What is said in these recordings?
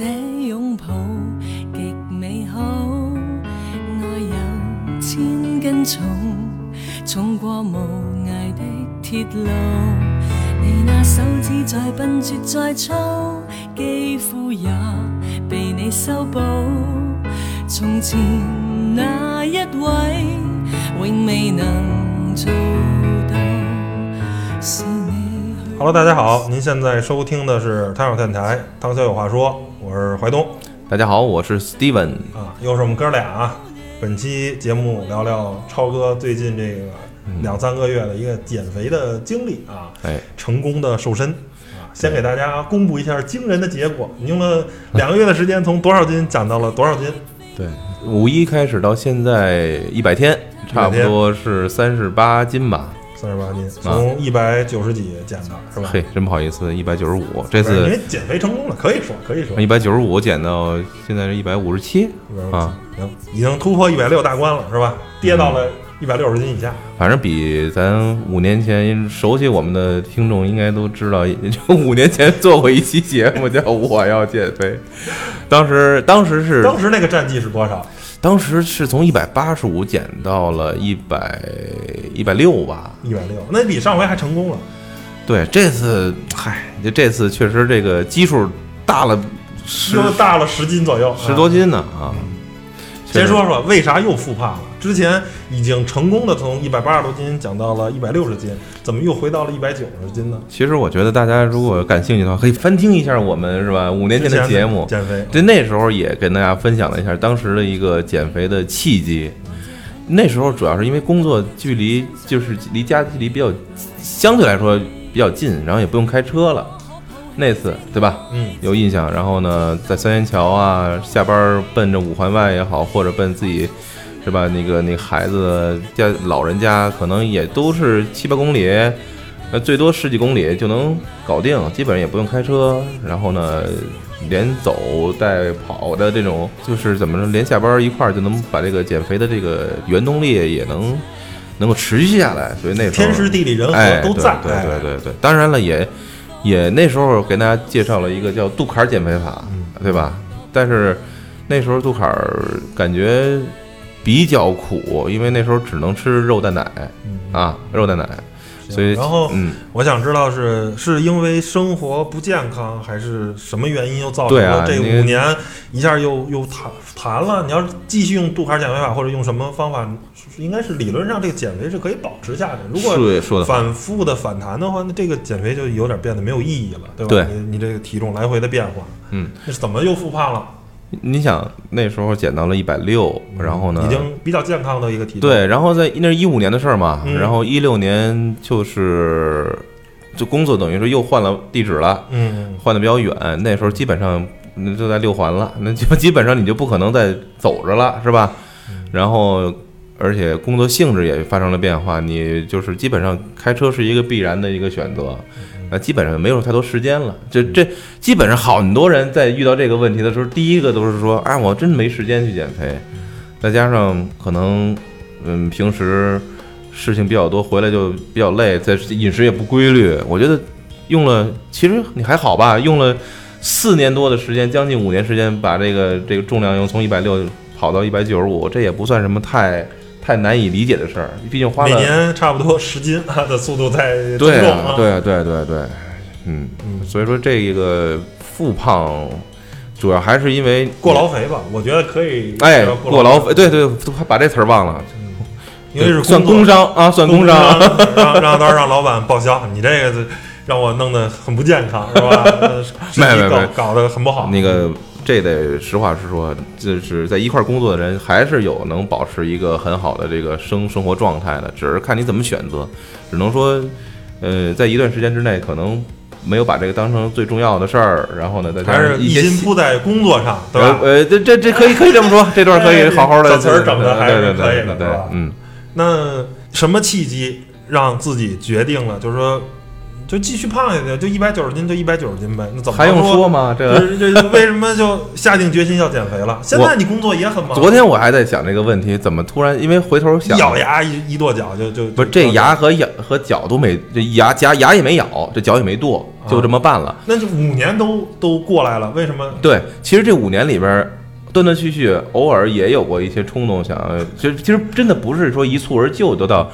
記得這擁抱極美好，愛有千斤重，重過無涯的鐵路。你那手指再笨拙再粗，肌膚也被你修補。從前那一位，永未能做到。是你 Hello，大家好，您现在收听的是汤小电台，汤小有话说，我是怀东大家好，我是 Steven。啊，又是我们哥俩啊。本期节目聊聊超哥最近这个两三个月的一个减肥的经历啊，哎，成功的瘦身啊。先给大家公布一下惊人的结果，你用了两个月的时间，从多少斤减到了多少斤？对，五一开始到现在一百天，差不多是三十八斤吧。三十八斤，从一百九十几减的是吧？嘿，真不好意思，一百九十五，这次因次为减肥成功了，可以说可以说一百九十五减到现在是一百五十七啊，行，已经突破一百六大关了是吧？跌到了一百六十斤以下。反正比咱五年前熟悉我们的听众应该都知道，就五年前做过一期节目叫《我要减肥》，当时当时是当时那个战绩是多少？当时是从一百八十五减到了一百一百六吧，一百六，那比上回还成功了。对，这次嗨，就这次确实这个基数大了十又大了十斤左右，十多斤呢啊！先说说为啥又复胖了？之前已经成功的从一百八十多斤降到了一百六十斤，怎么又回到了一百九十斤呢？其实我觉得大家如果感兴趣的话，可以翻听一下我们是吧五年前的节目，减肥，对，那时候也跟大家分享了一下当时的一个减肥的契机。那时候主要是因为工作距离就是离家距离比较相对来说比较近，然后也不用开车了。那次对吧？嗯，有印象。然后呢，在三元桥啊，下班奔着五环外也好，或者奔自己是吧？那个那个孩子家老人家，可能也都是七八公里，呃，最多十几公里就能搞定，基本上也不用开车。然后呢，连走带跑的这种，就是怎么着，连下班一块儿就能把这个减肥的这个原动力也能能够持续下来。所以那时候天时地利人哎，和都在，对对对对，当然了，也也那时候给大家介绍了一个叫杜坎儿减肥法，嗯对吧？但是那时候杜坎儿感觉比较苦，因为那时候只能吃肉蛋奶嗯啊，肉蛋奶，所以然后嗯，我想知道是是因为生活不健康，还是什么原因又造成了这五年一下又又弹弹了？你要是继续用杜卡尔减肥法，或者用什么方法，应该是理论上这个减肥是可以保持下去。如果反复的反弹的话，那这个减肥就有点变得没有意义了，对吧？对你你这个体重来回的变化，嗯，怎么又复胖了？你想那时候减到了一百六，然后呢？已，经比较健康的一个体重，对，然后在那是一五年的事儿嘛，嗯。然后一六年就是就工作等于说又换了地址了。嗯，换的比较远，那时候基本上那就在六环了，那就基本上你就不可能再走着了，是吧？然后而且工作性质也发生了变化，你就是基本上开车是一个必然的一个选择，那基本上没有太多时间了。这这基本上很多人在遇到这个问题的时候，第一个都是说，啊，我真没时间去减肥，再加上可能嗯平时事情比较多，回来就比较累，在饮食也不规律，我觉得用了其实你还好吧，用了四年多的时间，将近五年时间，把这个这个重量又从一百六跑到一百九十五，这也不算什么太太难以理解的事儿，毕竟花了每了年差不多十斤的速度在增对重啊，对啊，对对对，嗯，嗯所以说这个复胖主要还是因为过劳肥吧，我觉得可以。哎过劳肥，对对，都把这词儿忘了，因为是算工工伤啊，算工伤。让让到时候让老板报销，你这个让我弄得很不健康，是吧？呃身体没没没搞搞得很不好。那个这得实话实说，就是在一块儿工作的人，还是有能保持一个很好的这个生生活状态的，只是看你怎么选择。只能说，呃，在一段时间之内，可能没有把这个当成最重要的事儿，然后呢，再加还是一上一心扑在工作上，对吧？呃，这这这可以可以这么说，这段可以好好的小 词儿整的还是对对可以的对对吧嗯，那什么契机让自己决定了，就是说，就继续胖下去，就一百九十斤就一百九十斤呗？那怎么还用说说？吗？这个这这为什么就下定决心要减肥了？现在你工作也很忙，昨天我还在想这个问题，怎么突然因为回头想咬牙一一跺脚就就不是这牙和咬和脚都没，这牙牙牙也没咬，这脚也没跺，就这么办了。那就五年都都过来了，为什么？对，其实这五年里边儿，断断续续，偶尔也有过一些冲动，想，其实其实真的不是说一蹴而就得到，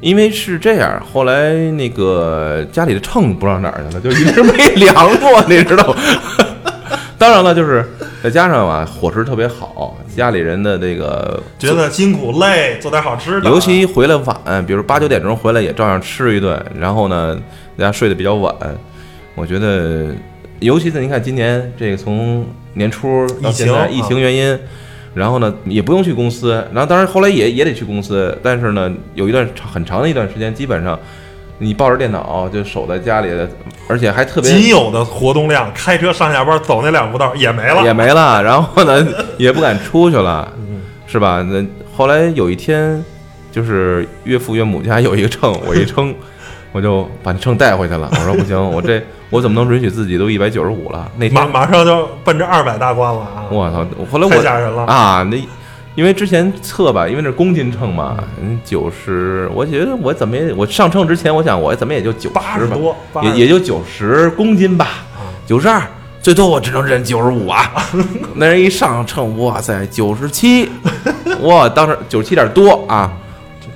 因为是这样，后来那个家里的秤不知道哪儿去了，就一直没量过，你知道吗？当然了，就是再加上啊，伙食特别好，家里人的这个觉得辛苦累，做点好吃的，尤其回来晚，比如八九点钟回来也照样吃一顿，然后呢，大家睡得比较晚。我觉得，尤其是您看今年这个从年初到现在疫情疫情原因，然后呢也不用去公司，然后当然后来也也得去公司，但是呢有一段长很长的一段时间，基本上你抱着电脑就守在家里的，而且还特别仅有的活动量，开车上下班走那两步道也没了，也没了，然后呢也不敢出去了，嗯是吧？那后来有一天，就是岳父岳母家有一个秤，我一称，我就把那秤带回去了。我说不行，我这我怎么能允许自己都一百九十五了？那马天马上就奔着二百大关了啊！我操！后来我太吓人了啊！那因为之前测吧，因为那是公斤秤嘛，嗯，九十，我觉得我怎么也我上秤之前，我想我怎么也就九十吧，八十多也也就九十公斤吧，九十二，最多我只能忍九十五啊。那人一上秤，哇塞，九十七，哇，当时九十七点多啊。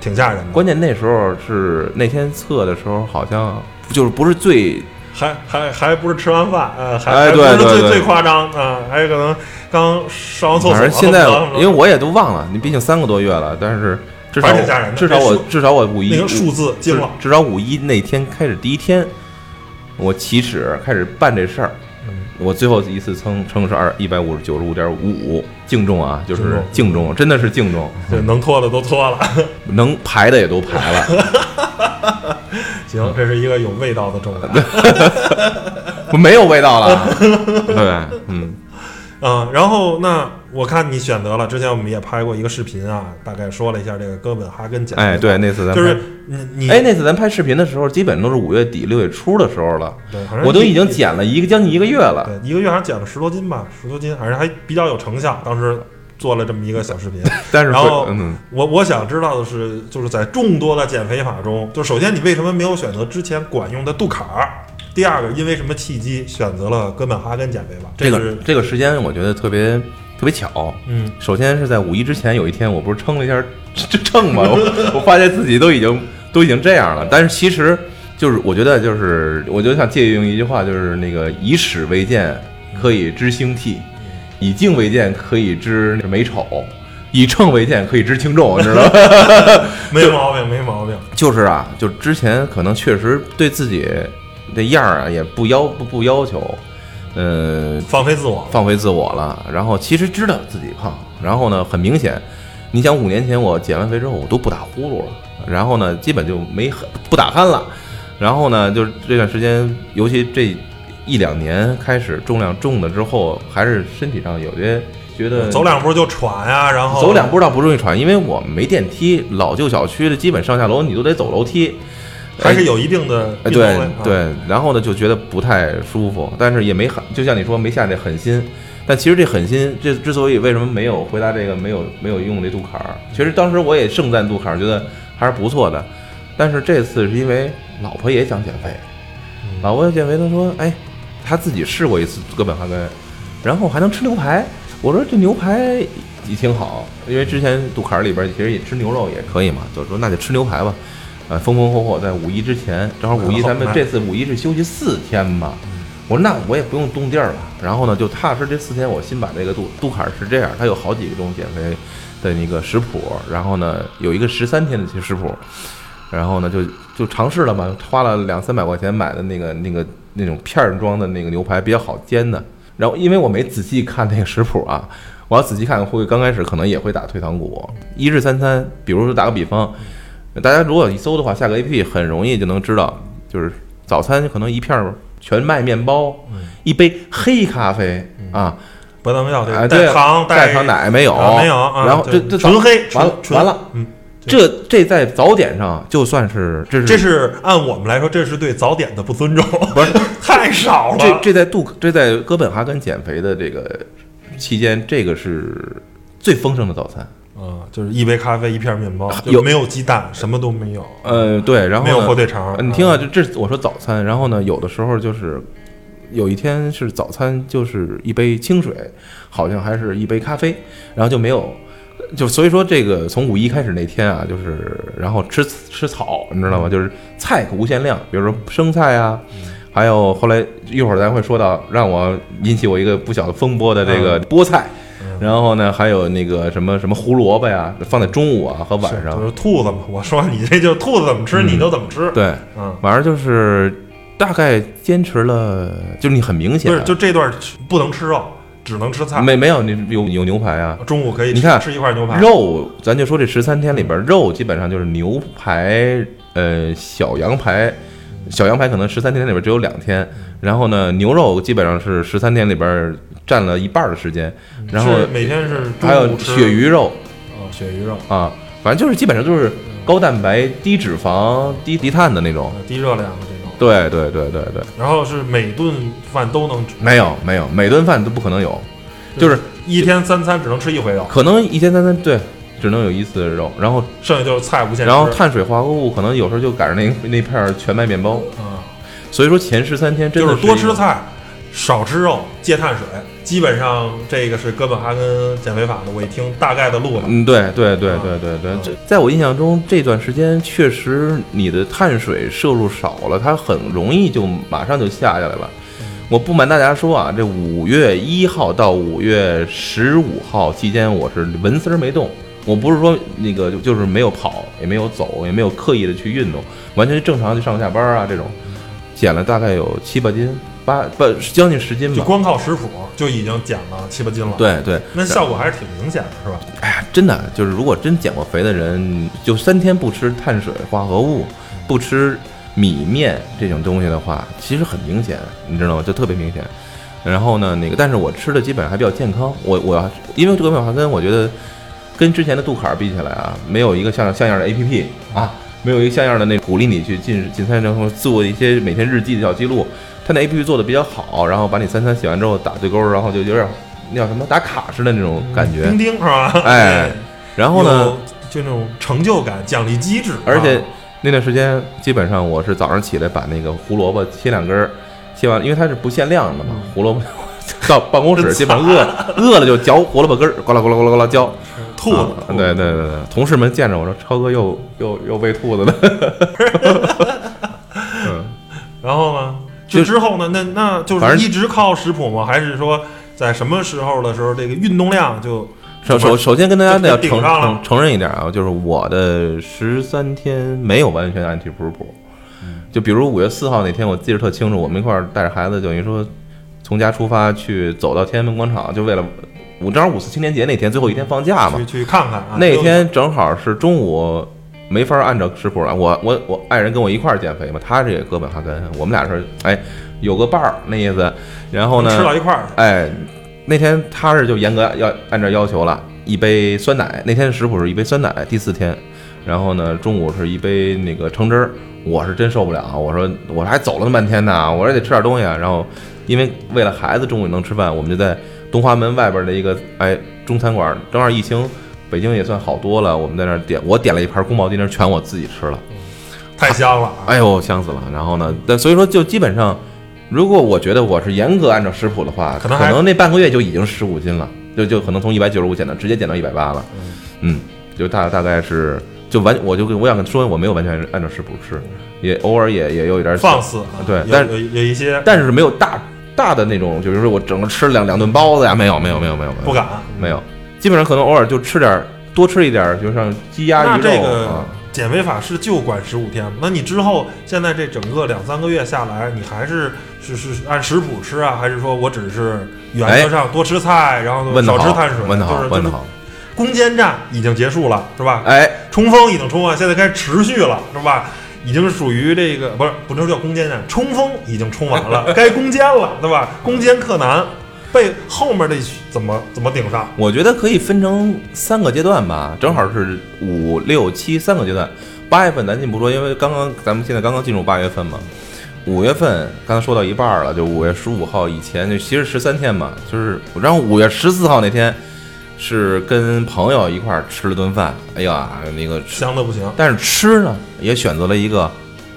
挺吓人的。关键那时候是那天测的时候，好像就是不是最还还还不是吃完饭，呃，还哎还不是最最夸张啊，还有可能刚上完厕所。反正现在因为我也都忘了，你毕竟三个多月了，但是至少至少我至少我五一那个数字惊了，至少五一那天开始第一天，我起始开始办这事儿。嗯我最后一次称称是二一百五十九十五点五五，净重啊，就是净重净重，真的是净重，对，能脱的都脱了。能排的也都排了，行，这是一个有味道的重 没有味道了，对，嗯，嗯，然后那我看你选择了，之前我们也拍过一个视频啊，大概说了一下这个哥本哈根减。哎，对，那次咱拍就是你你哎，那次咱拍视频的时候，基本都是五月底六月初的时候了，对，反正我都一已经减了一个将近一个月了。对一个月好像减了十多斤吧，十多斤，反正还比较有成效。当时做了这么一个小视频。但是然后嗯，我我想知道的是，就是在众多的减肥法中，就首先你为什么没有选择之前管用的杜卡尔？第二个，因为什么契机选择了哥本哈根减肥法？这个这个时间我觉得特别特别巧。嗯，首先是在五一之前有一天，我不是称了一下这秤吗，我我发现自己都已经都已经这样了。但是其实就是我觉得就是我就想借用一句话，就是那个以史为鉴，可以知兴替；以静为鉴，可以知美丑；以秤为鉴，可以知轻重，你知道吗？没毛病，没毛病。就是啊，就之前可能确实对自己这样儿啊也不要不不要求，嗯、放飞自我，放飞自我了。然后其实知道自己胖，然后呢，很明显，你想五年前我减完肥之后，我都不打呼噜了，然后呢，基本就没不打鼾了。然后呢，就是这段时间，尤其这一两年开始重量重了之后，还是身体上有些觉得走两步就喘呀、然后走两步倒不容易喘，因为我们没电梯，老旧小区的基本上下楼你都得走楼梯，还是有一定的哎，对对，然后呢就觉得不太舒服，但是也没狠，就像你说没下这狠心。但其实这狠心，这之所以为什么没有回答这个，没有没有用这杜卡尔，其实当时我也盛赞杜卡尔，觉得还是不错的。但是这次是因为老婆也想减肥，嗯老婆减肥，她说，哎，他自己试过一次哥本哈根，然后还能吃牛排。我说这牛排也挺好，因为之前杜卡里边其实也吃牛肉也可以嘛，就说那就吃牛排吧。呃，风风火火在五一之前，正好五一咱们这次五一是休息四天嘛，我说那我也不用动地儿了，然后呢就踏实这四天，我新把这个杜杜卡是这样，它有好几种减肥的那个食谱，然后呢有一个十三天的食谱，然后呢就就尝试了嘛，花了两三百块钱买的那个那个那种片儿装的那个牛排比较好煎的，然后因为我没仔细看那个食谱啊，我要仔细看会刚开始可能也会打退堂鼓，一日三餐，比如说打个比方。大家如果一搜的话，下个 APP 很容易就能知道，就是早餐可能一片儿全麦面包，一杯黑咖啡啊，不能要对带糖带糖奶没有，啊没有啊然后这对这纯黑完了纯纯完了，嗯，这这在早点上就算是这是这是按我们来说，这是对早点的不尊重，不是 太少了。这这在杜这在哥本哈根减肥的这个期间，这个是最丰盛的早餐。啊，就是一杯咖啡一片面包，有没有鸡蛋，什么都没有，呃，对，然后没有火腿肠呃。你听啊，这这我说早餐，然后呢，有的时候就是有一天是早餐就是一杯清水，好像还是一杯咖啡，然后就没有。就所以说，这个从五一开始那天啊，就是然后吃吃草，你知道吗？就是菜可无限量，比如说生菜啊，还有后来一会儿咱会说到让我引起我一个不小的风波的这个菠菜，然后呢还有那个什么什么胡萝卜呀，放在中午啊和晚上就，是兔子嘛。我说你这就兔子怎么吃，嗯你就怎么吃。对，嗯，反正就是大概坚持了，就是你很明显啊，不是，就这段不能吃肉，只能吃菜。没没有你有有牛排啊，中午可以你看吃一块牛排，肉咱就说这十三天里边，肉基本上就是牛排，呃，小羊排，小羊排可能十三天里边只有两天，然后呢，牛肉基本上是十三天里边占了一半的时间，然后每天是中还有鳕鱼肉啊，鳕鱼肉，啊，反正就是基本上就是高蛋白、低脂肪、低低碳的那种。呃低热量的这种。对对对对对，然后是每顿饭都能吃，没有没有，每顿饭都不可能有，就是一天三餐只能吃一回肉，可能一天三餐对，只能有一次肉，然后剩下就是菜无限吃。然后碳水化合物可能有时候就赶上那那片全麦面包，嗯，所以说前十三天真的就是多吃菜，少吃肉，戒碳水。基本上这个是哥本哈根减肥法的，我一听大概的路了。嗯，对对对啊对对对啊，这在我印象中这段时间确实你的碳水摄入少了，它很容易就马上就下下来了。我不瞒大家说啊，这五月一号到五月十五号期间，我是纹丝儿没动。我不是说那个就就是没有跑，也没有走，也没有刻意的去运动，完全正常去上下班啊这种，减了大概有七八斤，八不将近十斤吧。就光靠食谱就已经减了七八斤了，，对对，那效果还是挺明显的，是吧？哎呀，真的就是，如果真减过肥的人，就三天不吃碳水化合物，不吃米面这种东西的话，其实很明显，你知道吗？就特别明显。然后呢，那个，但是我吃的基本上还比较健康。我我要因为这个美华根，我觉得跟之前的杜卡尔比起来啊，没有一个像像样的 A P P 啊，没有一个像样的那鼓励你去进进餐，然后做一些每天日记的小记录。它那 A P P 做的比较好，然后把你三餐写完之后打对勾，然后就有点那叫什么打卡似的那种感觉。钉钉是吧？哎，然后呢，就那种成就感、奖励机制，而且啊那段时间基本上我是早上起来把那个胡萝卜切两根儿，切完，因为它是不限量的嘛，胡萝卜 到办公室基本上饿 饿了就嚼胡萝卜根儿，呱啦呱啦呱啦呱啦嚼。吐了啊，对对对对，同事们见着我说超哥又又又喂兔子了。嗯，然后呢，就就之后呢，那那就是一直靠食谱吗？还是说在什么时候的时候，这个运动量就首首首先跟大家就要承承承认一点啊，就是我的十三天没有完全按体食谱。就比如五月四号那天，我记得特清楚，我们一块儿带着孩子，等于说从家出发去走到天安门广场，就为了五正好五四青年节那天最后一天放假嘛去。去看看啊？那天正好是中午，没法按照食谱啊。我我我爱人跟我一块儿减肥嘛，他这也哥本哈根，我们俩是哎有个伴儿那意思。然后呢，吃到一块儿，哎，那天他是就严格要按照要求了，一杯酸奶。那天食谱是一杯酸奶，第四天，然后呢中午是一杯那个橙汁儿。我是真受不了，我说我还走了那半天呢，我说得吃点东西啊。然后因为为了孩子中午能吃饭，我们就在东华门外边的一个哎中餐馆，正好疫情北京也算好多了，我们在那儿点，我点了一盘宫保鸡丁，全我自己吃了。太香了啊！哎呦，香死了！然后呢，但所以说就基本上，如果我觉得我是严格按照食谱的话，可可能那半个月就已经十五斤了，就就可能从一百九十五减到直接减到一百八了。嗯，就大大概是就完，我就跟我想说我没有完全按照食谱吃，也偶尔也也有一点放肆啊，对但有有有一些但是没有大大的那种，就比如说我整个吃两两顿包子呀，没有没有没有没有没有不敢。没有，基本上可能偶尔就吃点儿多吃一点儿，就像鸡鸭鱼肉这个啊。减肥法是就管十五天吗？那你之后现在这整个两三个月下来，你还是是是按食谱吃啊，还是说我只是原则上多吃菜，然后少吃碳水？，问得好问得好。攻坚战已经结束了，是吧？哎，冲锋已经冲完，现在开始持续了，是吧？已经属于这个不是不能叫攻坚战，冲锋已经冲完了，该攻坚了，对吧？攻坚克难，被后面的怎么怎么顶上？我觉得可以分成三个阶段吧，正好是五六七三个阶段。八月份咱先不说，因为刚刚咱们现在刚刚进入八月份嘛。五月份刚才说到一半了，就五月十五号以前，就其实十三天嘛，就是然后五月十四号那天，是跟朋友一块儿吃了顿饭，哎呀，那个，香的不行。但是吃呢也选择了一个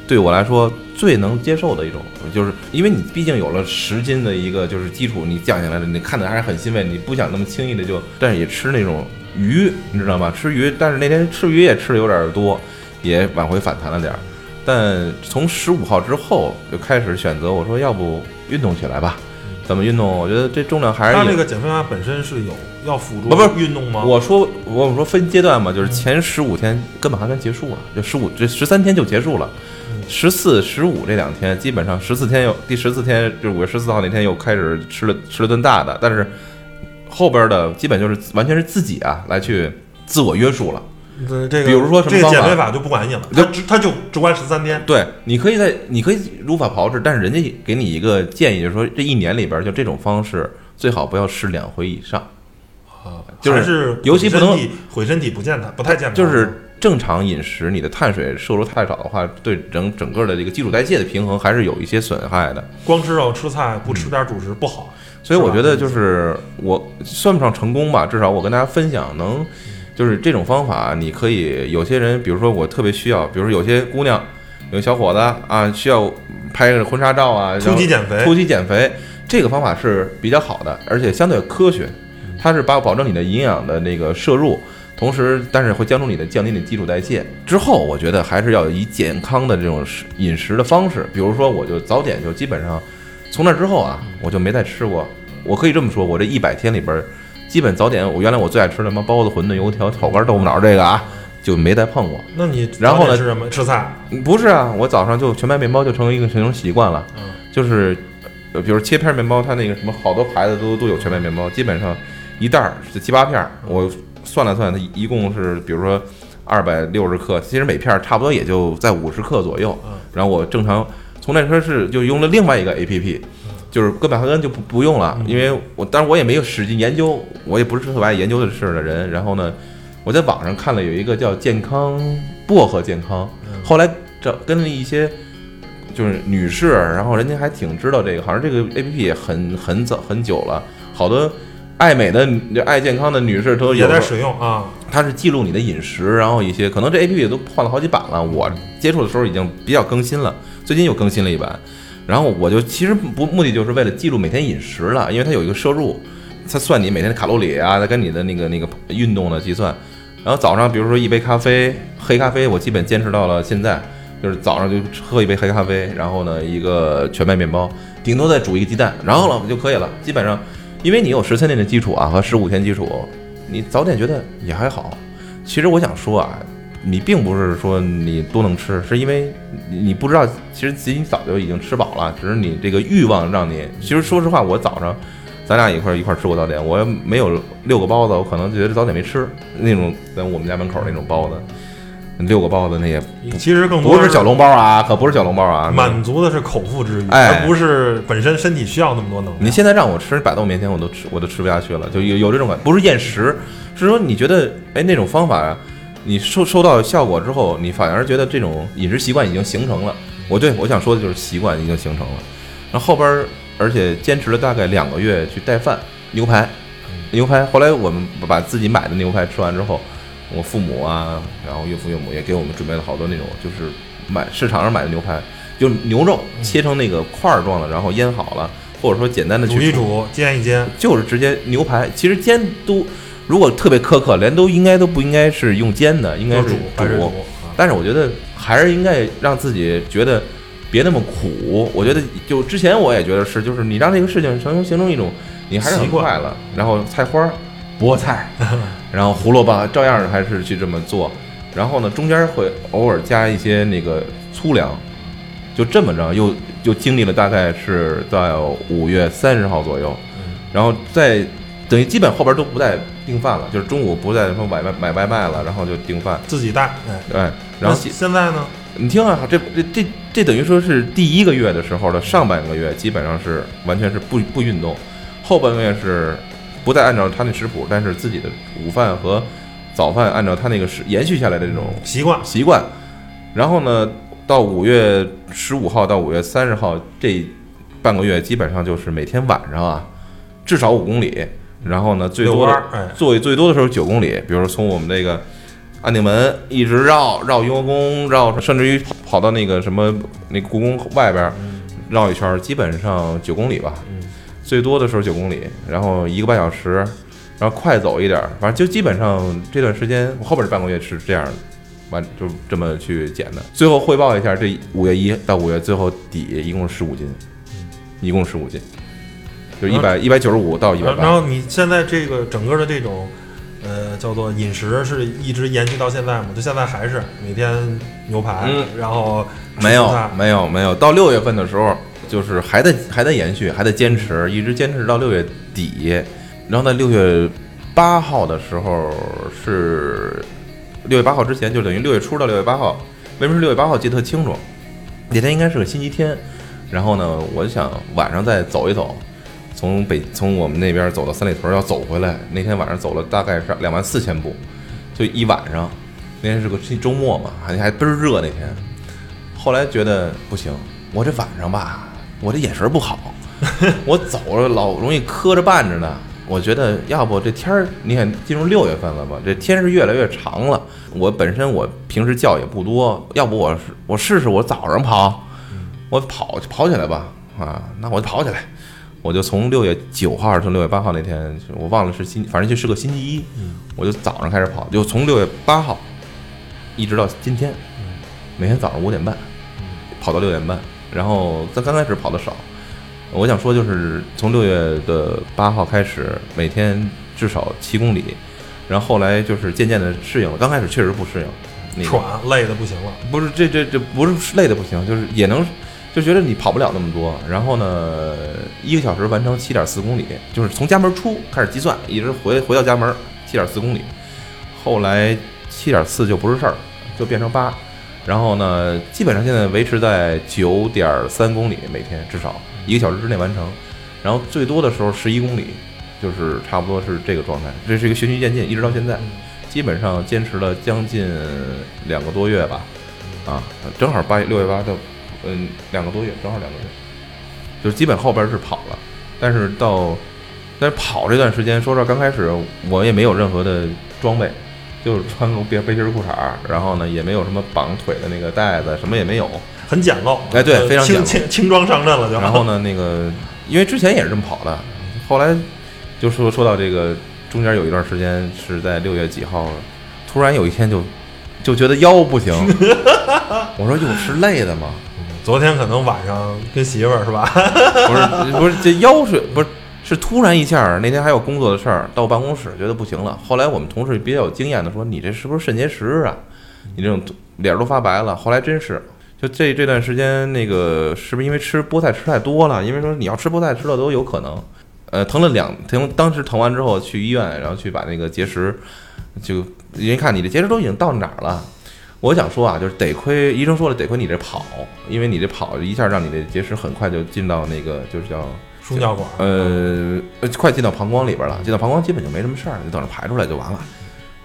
对我来说最能接受的一种，就是因为你毕竟有了十斤的一个就是基础，你降下来了，你看着还是很欣慰，你不想那么轻易的就，但是也吃那种鱼，你知道吗？吃鱼，但是那天吃鱼也吃的有点多，也往回反弹了点儿。但从十五号之后就开始选择，我说要不运动起来吧？怎么运动？我觉得这重量还是有它那个减肥法本身是有要辅助不不是运动吗？我说我说分阶段嘛，就是前十五天根本还没结束了，就十五这十三天就结束了，十四、十五这两天基本上十四天又第十四天就是五月十四号那天又开始吃了吃了顿大的，但是后边的基本就是完全是自己啊来去自我约束了。对这个，比如说什么这个减肥法就不管你了，就他只他就只管十三天。对，你可以在你可以如法炮制，但是人家给你一个建议，就是说这一年里边就这种方式最好不要试两回以上。啊，就是尤其不能毁身体毁身体不健康，不太健康。就是正常饮食，你的碳水摄入太少的话，对整整个的这个基础代谢的平衡还是有一些损害的。光吃肉吃菜不吃点主食不好。所以我觉得就是我算不上成功吧，至少我跟大家分享能，就是这种方法，你可以有些人，比如说我特别需要，比如说有些姑娘，有小伙子啊，需要拍个婚纱照啊，突击减肥突击减肥，这个方法是比较好的，而且相对科学，它是把保证你的营养的那个摄入。同时，但是会降低你的降低你的基础代谢。之后，我觉得还是要以健康的这种食饮食的方式，比如说，我就早点就基本上从那之后啊，我就没再吃过。我可以这么说，我这一百天里边儿，基本早点我原来我最爱吃的什么包子、馄饨、油条、炒肝、豆腐脑这个啊，就没再碰过。那你然后呢吃什么？吃菜。不是啊，我早上就全麦面包就成为一个成种习惯了，嗯，就是呃，比如切片面包，它那个什么好多牌子都都有全麦面包，基本上一袋儿是七八片儿，我算了算，它一共是比如说二百六十克，其实每片儿差不多也就在五十克左右嗯。然后我正常从那开始就用了另外一个 A P P，就是哥本哈根就不不用了，因为我当然我也没有使劲研究，我也不是特别爱研究的事的人。然后呢，我在网上看了有一个叫健康薄荷健康，后来找跟了一些就是女士，然后人家还挺知道这个，好像这个 A P P 也很很早很久了，好多爱美的、爱健康的女士都有也在使用啊。它是记录你的饮食，然后一些可能这 A P P 都换了好几版了。我接触的时候已经比较更新了，最近又更新了一版。然后我就其实不目的就是为了记录每天饮食了，因为它有一个摄入，它算你每天的卡路里啊，它跟你的那个那个运动的计算。然后早上比如说一杯咖啡，黑咖啡我基本坚持到了现在，就是早上就喝一杯黑咖啡，然后呢一个全麦面包，顶多再煮一个鸡蛋，然后了就可以了。基本上，因为你有十三天的基础啊和十五天基础，你早点觉得也还好。其实我想说啊，你并不是说你多能吃，是因为你你不知道，其实自己早就已经吃饱了，只是你这个欲望让你。其实说实话，我早上咱俩一块一块吃过早点，我没有六个包子，我可能觉得早点没吃那种，在我们家门口那种包子，六个包子那也其实更多不是小笼包啊，可不是小笼包啊，满足的是口腹之欲，哎而不是本身身体需要那么多能量。你现在让我吃，摆到我面前我都吃，我都吃不下去了，就有有这种感，不是厌食，是说你觉得，哎，那种方法，你收收到效果之后，你反而觉得这种饮食习惯已经形成了。我对我想说的就是习惯已经形成了，然后后边儿而且坚持了大概两个月去带饭牛排，牛排，后来我们把自己买的牛排吃完之后，我父母啊，然后岳父岳母也给我们准备了好多那种就是买市场上买的牛排，就是牛肉切成那个块儿状的，然后腌好了，或者说简单的去煮一煮，煎一煎，就是直接牛排。其实煎都如果特别苛刻，连都应该都不应该是用煎的，应该是煮？但是我觉得还是应该让自己觉得别那么苦。我觉得就之前我也觉得是，就是你让这个事情成形成一种你还是很快乐，然后菜花儿、菠菜，然后胡萝卜照样还是去这么做。然后呢，中间会偶尔加一些那个粗粮，就这么着又又经历了大概是在五月三十号左右，然后在等于基本后边都不再订饭了，就是中午不再说买外买外卖了，然后就订饭，自己带。哎，对，然后现在呢？你听啊，这这这这等于说是第一个月的时候的上半个月，基本上是完全是不不运动，后半个月是不再按照他那食谱，但是自己的午饭和早饭按照他那个是延续下来的这种习惯习惯。然后呢，到五月十五号到五月三十号这半个月，基本上就是每天晚上啊，至少五公里，然后呢，最多的弯儿哎最最多的时候九公里，比如说从我们这个安定门一直绕绕雍和宫，绕甚至于跑跑到那个什么那故宫外边绕一圈，基本上九公里吧。嗯最多的时候九公里，然后一个半小时，然后快走一点儿，反正就基本上这段时间，我后边这半个月是这样的完，就这么去减的。最后汇报一下，这五月一到五月最后底一共十五斤，一共十五斤，就一百一百九十五到一百八。然然后你现在这个整个的这种，呃，叫做饮食是一直延续到现在吗？就现在还是每天牛排，嗯然后没有没有没有，到六月份的时候，就是还在还在延续，还在坚持，一直坚持到六月底，然后在六月八号的时候是六月八号之前，就等于六月初到六月八号。为什么是六月八号？记得特清楚，那天应该是个星期天。然后呢，我就想晚上再走一走，从北从我们那边走到三里屯要走回来。那天晚上走了大概是两万四千步，就一晚上。那天是个周末嘛，还还倍儿热那天。后来觉得不行，我这晚上吧，我这眼神不好，我走了老容易磕着绊着呢。我觉得要不这天儿，你看进入六月份了吧，这天是越来越长了。我本身我平时觉也不多，要不我是我试试我早上跑，我跑跑起来吧啊，那我就跑起来。我就从六月九号还是从六月八号那天，我忘了是星，反正就是个星期一，我就早上开始跑，就从六月八号一直到今天，每天早上五点半跑到六点半，然后在刚开始跑的少，我想说就是从六月的八号开始，每天至少七公里，然后后来就是渐渐的适应了，刚开始确实不适应，那个喘累的不行了。不是这这这不是累的不行，就是也能就觉得你跑不了那么多，然后呢，一个小时完成七点四公里，就是从家门出开始计算，一直回回到家门七点四公里，后来七点四就不是事儿，就变成八，然后呢，基本上现在维持在九点三公里每天，至少一个小时之内完成，然后最多的时候十一公里，就是差不多是这个状态，这是一个循序渐进，一直到现在，基本上坚持了将近两个多月吧，啊，正好八六月八到，嗯，两个多月，正好两个月，就是基本后边是跑了，但是到，但是跑这段时间，说实话，刚开始我也没有任何的装备，就是穿个背背心儿裤衩儿，然后呢也没有什么绑腿的那个带子，什么也没有，很简陋，哎对非常简陋轻轻装上阵了就。然后呢，那个因为之前也是这么跑的，后来就说说到这个中间有一段时间是在六月几号，突然有一天就就觉得腰不行，我说哟是累的吗？昨天可能晚上跟媳妇儿是吧？不是不是这腰是不是是突然一下？那天还有工作的事儿，到办公室觉得不行了。后来我们同事比较有经验的说：“你这是不是肾结石啊？你这种脸都发白了。”后来真是，就这这段时间，那个是不是因为吃菠菜吃太多了？因为说你要吃菠菜吃的都有可能。呃，疼了两疼，当时疼完之后去医院，然后去把那个结石，就人看你这结石都已经到哪儿了。我想说啊，就是得亏医生说了，得亏你这跑，因为你这跑一下让你的结石很快就进到那个就是叫输尿管，呃，呃快进到膀胱里边了，进到膀胱基本就没什么事儿，你等着排出来就完了。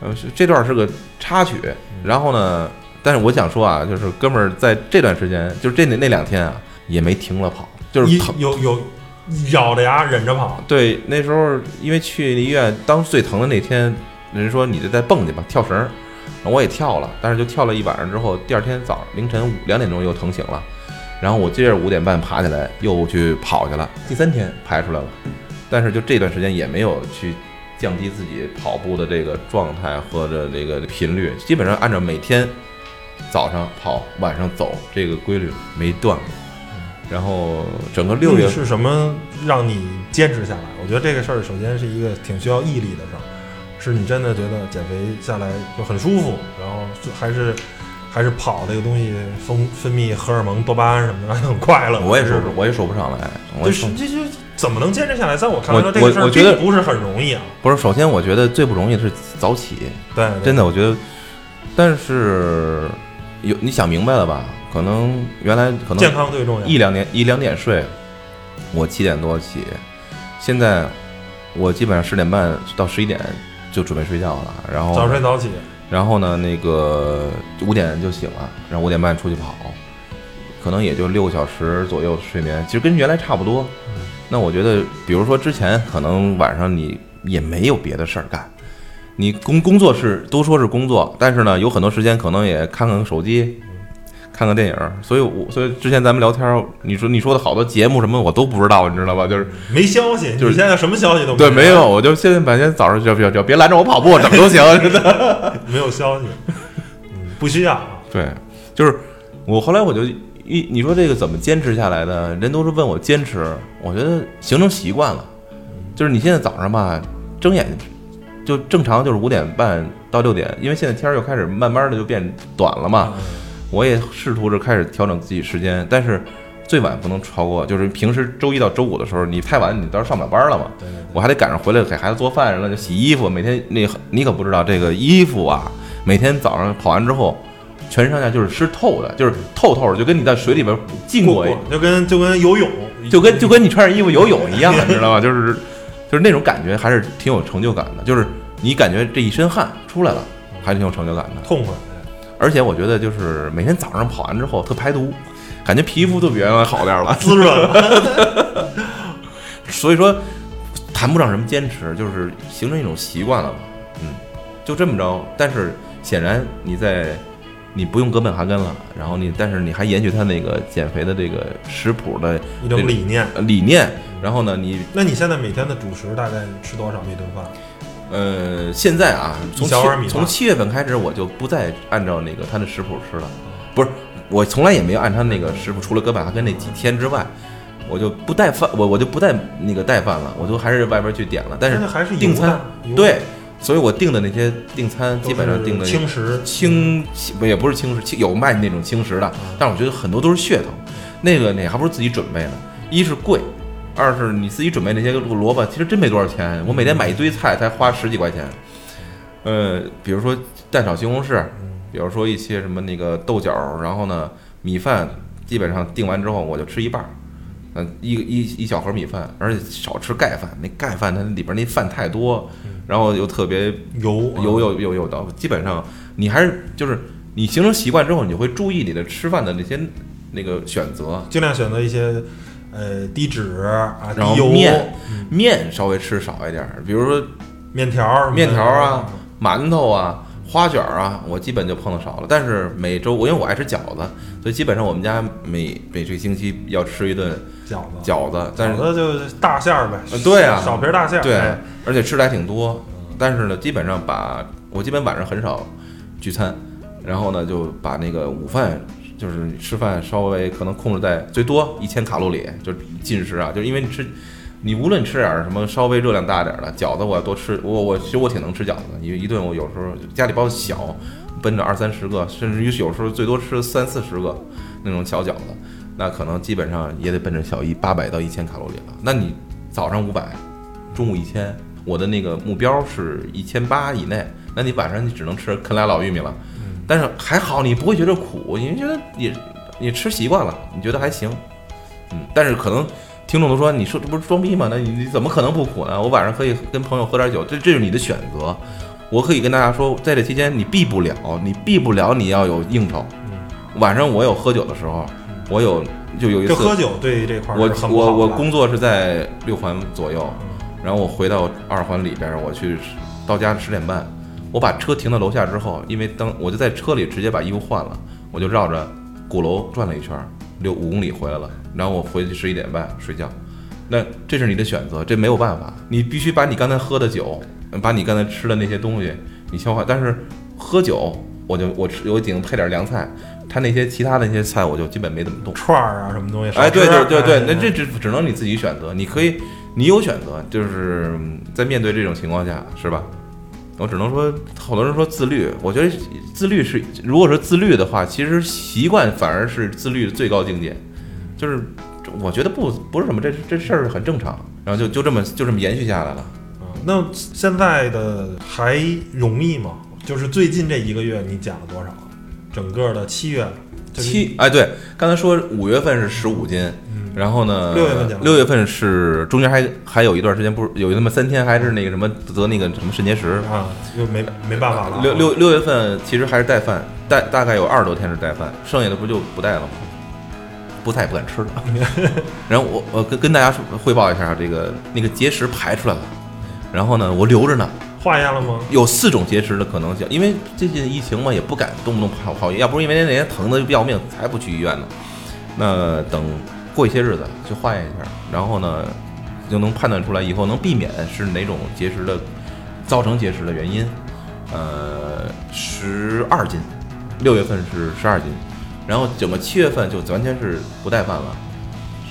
呃，是这段是个插曲，然后呢，但是我想说啊，就是哥们儿在这段时间，就是这那那两天啊，也没停了跑，就是一疼。有有咬着牙忍着跑，对，那时候因为去医院，当最疼的那天，人说你就再蹦去吧，跳绳我也跳了，但是就跳了一晚上之后，第二天早上凌晨五两点钟又疼醒了，然后我接着五点半爬起来又去跑去了，第三天排出来了，但是就这段时间也没有去降低自己跑步的这个状态或者这个频率，基本上按照每天早上跑，晚上走这个规律没断过。然后整个六月是什么让你坚持下来？我觉得这个事儿首先是一个挺需要毅力的事儿，是你真的觉得减肥下来就很舒服，然后就还是还是跑这个东西分分泌荷尔蒙多巴胺什么的，很快乐。我也说是，我也说不上来，我就是这就怎么能坚持下来？在我看来，我这个事儿我我觉得并不是很容易啊。不是。首先，我觉得最不容易的是早起，对，对真的，我觉得，但是有你想明白了吧？可能原来可能健康最重要。一两点一两点睡，我七点多起，现在我基本上十点半到十一点就准备睡觉了，然后早睡早起，然后呢，那个五点就醒了，然后五点半出去跑，可能也就六个小时左右睡眠，其实跟原来差不多。那我觉得，比如说之前可能晚上你也没有别的事儿干。你工工作是都说是工作，但是呢，有很多时间可能也看看手机，看看电影。所以我，所以之前咱们聊天儿，你说你说的好多节目什么我都不知道，你知道吧？就是没消息，就是现在什么消息都对，没有，我就现在白天早上就就就别拦着我跑步，怎么都行，真的。没有消息，嗯，不需要啊。对，就是我后来我就一你说这个怎么坚持下来的？人都是问我坚持，我觉得形成习惯了。就是你现在早上吧，睁眼就正常就是五点半到六点，因为现在天儿又开始慢慢的就变短了嘛。我也试图着开始调整自己时间，但是最晚不能超过，就是平时周一到周五的时候，你太晚你到时候上不了班了嘛。对对对，我还得赶上回来给孩子做饭，然后就洗衣服。每天那你可不知道这个衣服啊，每天早上跑完之后，全身上下就是湿透的，就是透透的，就跟你在水里边浸过，就跟就跟游泳，就跟就跟你穿上衣服游泳一样，你知道吗？就是就是那种感觉，还是挺有成就感的。就是你感觉这一身汗出来了，还挺有成就感的。痛快。而且我觉得就是每天早上跑完之后特排毒，感觉皮肤都比原来好点儿了。滋润了，所以说谈不上什么坚持，就是形成一种习惯了嘛。嗯，就这么着。但是显然你在你不用哥本哈根了，然后你但是你还延续他那个减肥的这个食谱的一种理念。呃理念，然后呢，你那你现在每天的主食大概吃多少一顿饭？呃现在啊，从从七月份开始，我就不再按照那个他的食谱吃了，不是。我从来也没有按他那个食谱，除了哥本哈根那几天之外，我就不带饭，我我就不带那个带饭了，我就还是外边去点了。但是那还是订餐对，所以我订的那些订餐基本上是订的轻食，轻，不也不是轻食，轻有卖那种轻食的，但是我觉得很多都是噱头。那个那还不如自己准备呢，一是贵，二是你自己准备那些萝卜，其实真没多少钱。我每天买一堆菜才花十几块钱。呃，比如说蛋炒西红柿，比如说一些什么那个豆角，然后呢米饭，基本上订完之后我就吃一半儿。嗯，一一一小盒米饭，而且少吃盖饭。那盖饭它里边那饭太多，然后又特别油油又又又的，基本上你还是就是你形成习惯之后，你会注意你的吃饭的那些那个选择，尽量选择一些呃低脂啊、然后面面稍微吃少一点儿，比如说面条面条啊、馒头啊、花卷儿啊，我基本就碰的少了。但是每周我因为我爱吃饺子，所以基本上我们家每每这个星期要吃一顿饺子，饺子，但是饺子就大馅儿呗，呃对啊小皮儿大馅儿，对哎，而且吃的还挺多。但是呢，基本上把我基本晚上很少聚餐，然后呢就把那个午饭就是你吃饭稍微可能控制在最多一千卡路里，就进食啊，就是因为你吃。你无论吃点儿什么稍微热量大点儿的饺子，我要多吃。我我其实我挺能吃饺子的，一一顿我有时候家里包小，奔着二三十个，甚至于有时候最多吃三四十个那种小饺子，那可能基本上也得奔着小一八百到一千卡路里了。那你早上五百，中午一千，我的那个目标是一千八以内，那你晚上你只能吃啃俩老玉米了。但是还好你不会觉得苦，因为觉得你你吃习惯了，你觉得还行。嗯，但是可能听众都说你说这不是装逼吗？那你你怎么可能不苦呢？我晚上可以跟朋友喝点酒，这这是你的选择。我可以跟大家说，在这期间你避不了，你避不了你要有应酬。晚上我有喝酒的时候，我有就有一次喝酒对这块儿我我我工作是在六环左右，然后我回到二环里边，我去到家十点半，我把车停到楼下之后，因为当我就在车里直接把衣服换了，我就绕着鼓楼转了一圈儿，六五公里回来了，然后我回去十一点半睡觉。那这是你的选择，这没有办法，你必须把你刚才喝的酒，把你刚才吃的那些东西你消化。但是喝酒，我就我吃我顶配点凉菜，他那些其他的那些菜我就基本没怎么动。串儿啊什么东西，哎，对对对对，那哎这只只能你自己选择，你可以，你有选择，就是嗯在面对这种情况下，是吧？我只能说，好多人说自律，我觉得自律是，如果说自律的话，其实习惯反而是自律的最高境界，就是我觉得不不是什么，这这事儿很正常，然后就就这么就这么延续下来了。嗯那现在的还容易吗？就是最近这一个月你减了多少？整个的七月，就是七哎，对，刚才说五月份是十五斤，然后呢，六月份六月份是中间还还有一段时间，不是有那么三天还是那个什么得那个什么肾结石，啊，又没没办法了啊。六六六月份其实还是带饭，带大概有二十多天是带饭，剩下的不就不带了吗？不带也不敢吃了。然后我我跟跟大家汇报一下，这个那个结石排出来了，然后呢，我留着呢，化验了吗？有四种结石的可能性，因为最近疫情嘛，也不敢动不动跑跑医院，要不是因为那天疼的要命，才不去医院呢。那等过一些日子去化验一下，然后呢，就能判断出来以后能避免是哪种结石的造成结石的原因。呃，十二斤，六月份是十二斤，然后整个七月份就完全是不带饭了，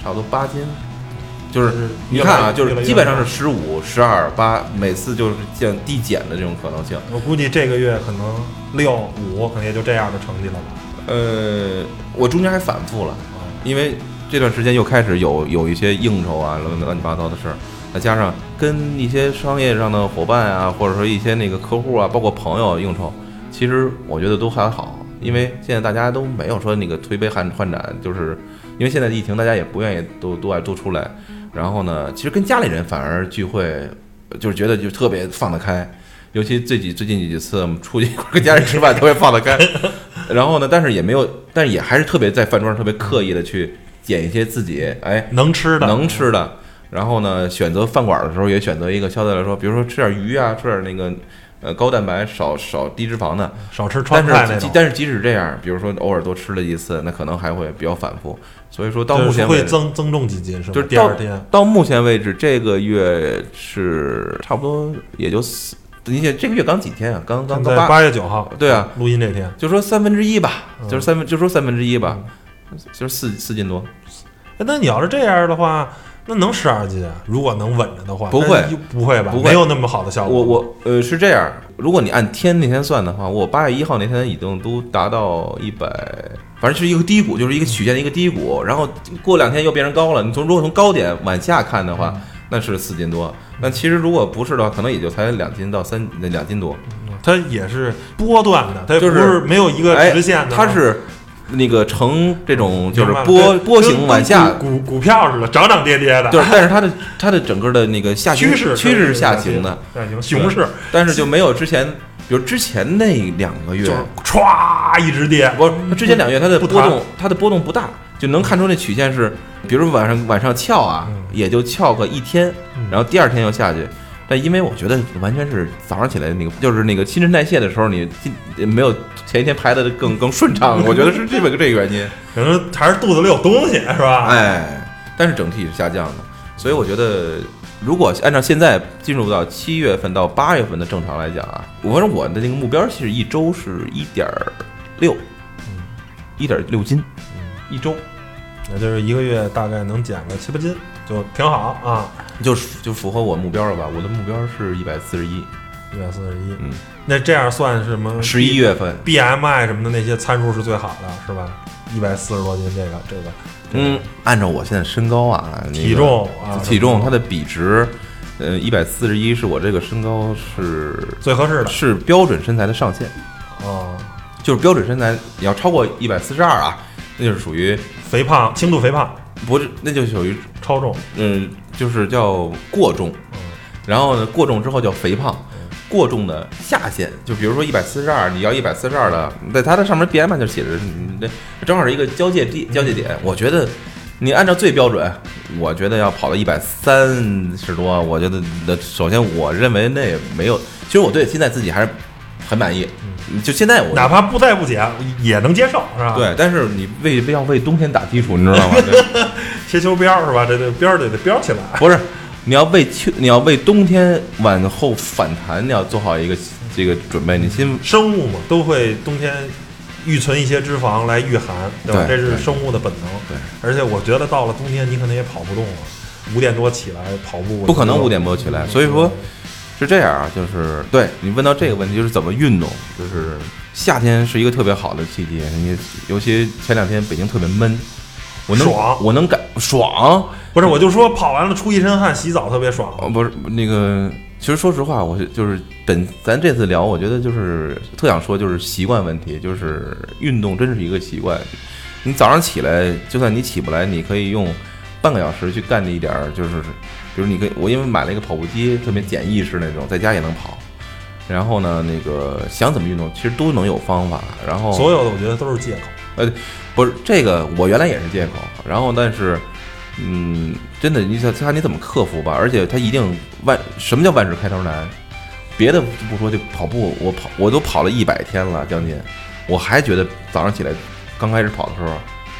差不多八斤。就是你看啊，就是基本上是十五、十二、八，每次就是降递减的这种可能性。我估计这个月可能六五，可能也就这样的成绩了吧。呃，我中间还反复了，因为这段时间又开始有有一些应酬啊，乱乱七八糟的事儿，再加上跟一些商业上的伙伴啊，或者说一些那个客户啊，包括朋友应酬，其实我觉得都还好，因为现在大家都没有说那个推杯换换盏，就是因为现在疫情，大家也不愿意都都爱都出来，然后呢，其实跟家里人反而聚会，就是觉得就特别放得开。尤其最近最近几次我们出去跟家人吃饭，特别放得开。然后呢，但是也没有，但是也还是特别在饭桌上特别刻意的去捡一些自己哎能吃的，能吃的。然后呢，选择饭馆的时候也选择一个相对来说，比如说吃点鱼啊，吃点那个呃高蛋白、少少低脂肪的。少吃川但菜那种。是但是即使这样，比如说偶尔多吃了一次，那可能还会比较反复。所以说到目前为止，增增重几斤是吧？就是第二天到目前为止，这个月是差不多也就四，你想这个月刚几天啊？刚刚刚八，八月九号，对啊，录音这天。就说三分之一吧，嗯就是三分，就说三分之一吧，就是四四斤多。哎那你要是这样的话，那能十二斤啊？如果能稳着的话，不会不会吧？不会没有那么好的效果。我我呃是这样，如果你按天那天算的话，我八月一号那天已经都达到一百，反正是一个低谷，就是一个曲线的一个低谷，然后过两天又变成高了。你从如果从高点往下看的话，那是四斤多。那其实如果不是的话，可能也就才两斤到三两斤多。它也是波段的，它不就是是没有一个哎直线的。它是那个呈这种就是波波形往下，股股股票似的，涨涨跌跌的。就是但是它的它的整个的那个下行趋势趋势是下行的，，下行熊市但是就没有之前，比如之前那两个月就是歘一直跌。不是，它之前两个月它的波动，它的波动不大，就能看出那曲线是，比如晚上晚上翘啊，嗯也就翘个一天，然后第二天又下去。但因为我觉得完全是早上起来那个，就是那个新陈代谢的时候，你进没有前一天排的更更顺畅，我觉得是这么个这个原因。可能还是肚子里有东西，是吧？，哎，但是整体是下降的，所以我觉得，如果按照现在进入到七月份到八月份的正常来讲啊，我反正我的那个目标其实一周是一点六，一点六斤，一周也就是一个月大概能减个七八斤，就挺好啊。就就符合我目标了吧？我的目标是一百四十一，一百四十一，嗯，那这样算什么？十一月份，BMI 什么的那些参数是最好的，是吧？一百四十多斤，这个这个，嗯，按照我现在身高啊，那个体重啊，体重它的比值，呃，一百四十一是我这个身高是最合适的是标准身材的上限。哦，就是标准身材，你要超过一百四十二啊，那就是属于肥胖，轻度肥胖，不是，那就属于超重，嗯，就是叫过重。嗯然后呢，过重之后叫肥胖，过重的下限，就比如说一百四十二，你要一百四十二的，在它的上面 BMI 就写着，你这正好是一个交界地交界点。我觉得你按照最标准，我觉得要跑到一百三十多，我觉得那首先我认为那也没有，其实我对现在自己还是很满意。就现在我哪怕不再不减也能接受，是吧？，对，但是你为为要为冬天打基础，你知道吗？这切球边儿是吧？这这边儿得得膘起来。不是，你要为秋，你要为冬天往后反弹，你要做好一个这个准备。你先生物嘛，都会冬天预存一些脂肪来御寒，对吧？这是生物的本能。对，而且我觉得到了冬天，你可能也跑不动了。五点多起来跑步，不可能五点多起来，所以说是这样啊，就是对你问到这个问题，就是怎么运动，就是夏天是一个特别好的季节，你尤其前两天北京特别闷，我能爽我能感爽，不是，我就说跑完了出一身汗，洗澡特别爽。哦，不是那个，其实说实话，我就是本咱这次聊，我觉得就是特想说，就是习惯问题，就是运动真是一个习惯。你早上起来，就算你起不来，你可以用半个小时去干那一点儿，就是比如你可以，我因为买了一个跑步机，特别简易式那种，在家也能跑。然后呢，那个想怎么运动，其实都能有方法。然后所有的我觉得都是借口。呃不是这个，我原来也是借口。然后，但是嗯，真的，你想看你怎么克服吧。而且它一定万什么叫万事开头难？别的不说，就跑步，我跑我都跑了一百天了，将近，我还觉得早上起来刚开始跑的时候，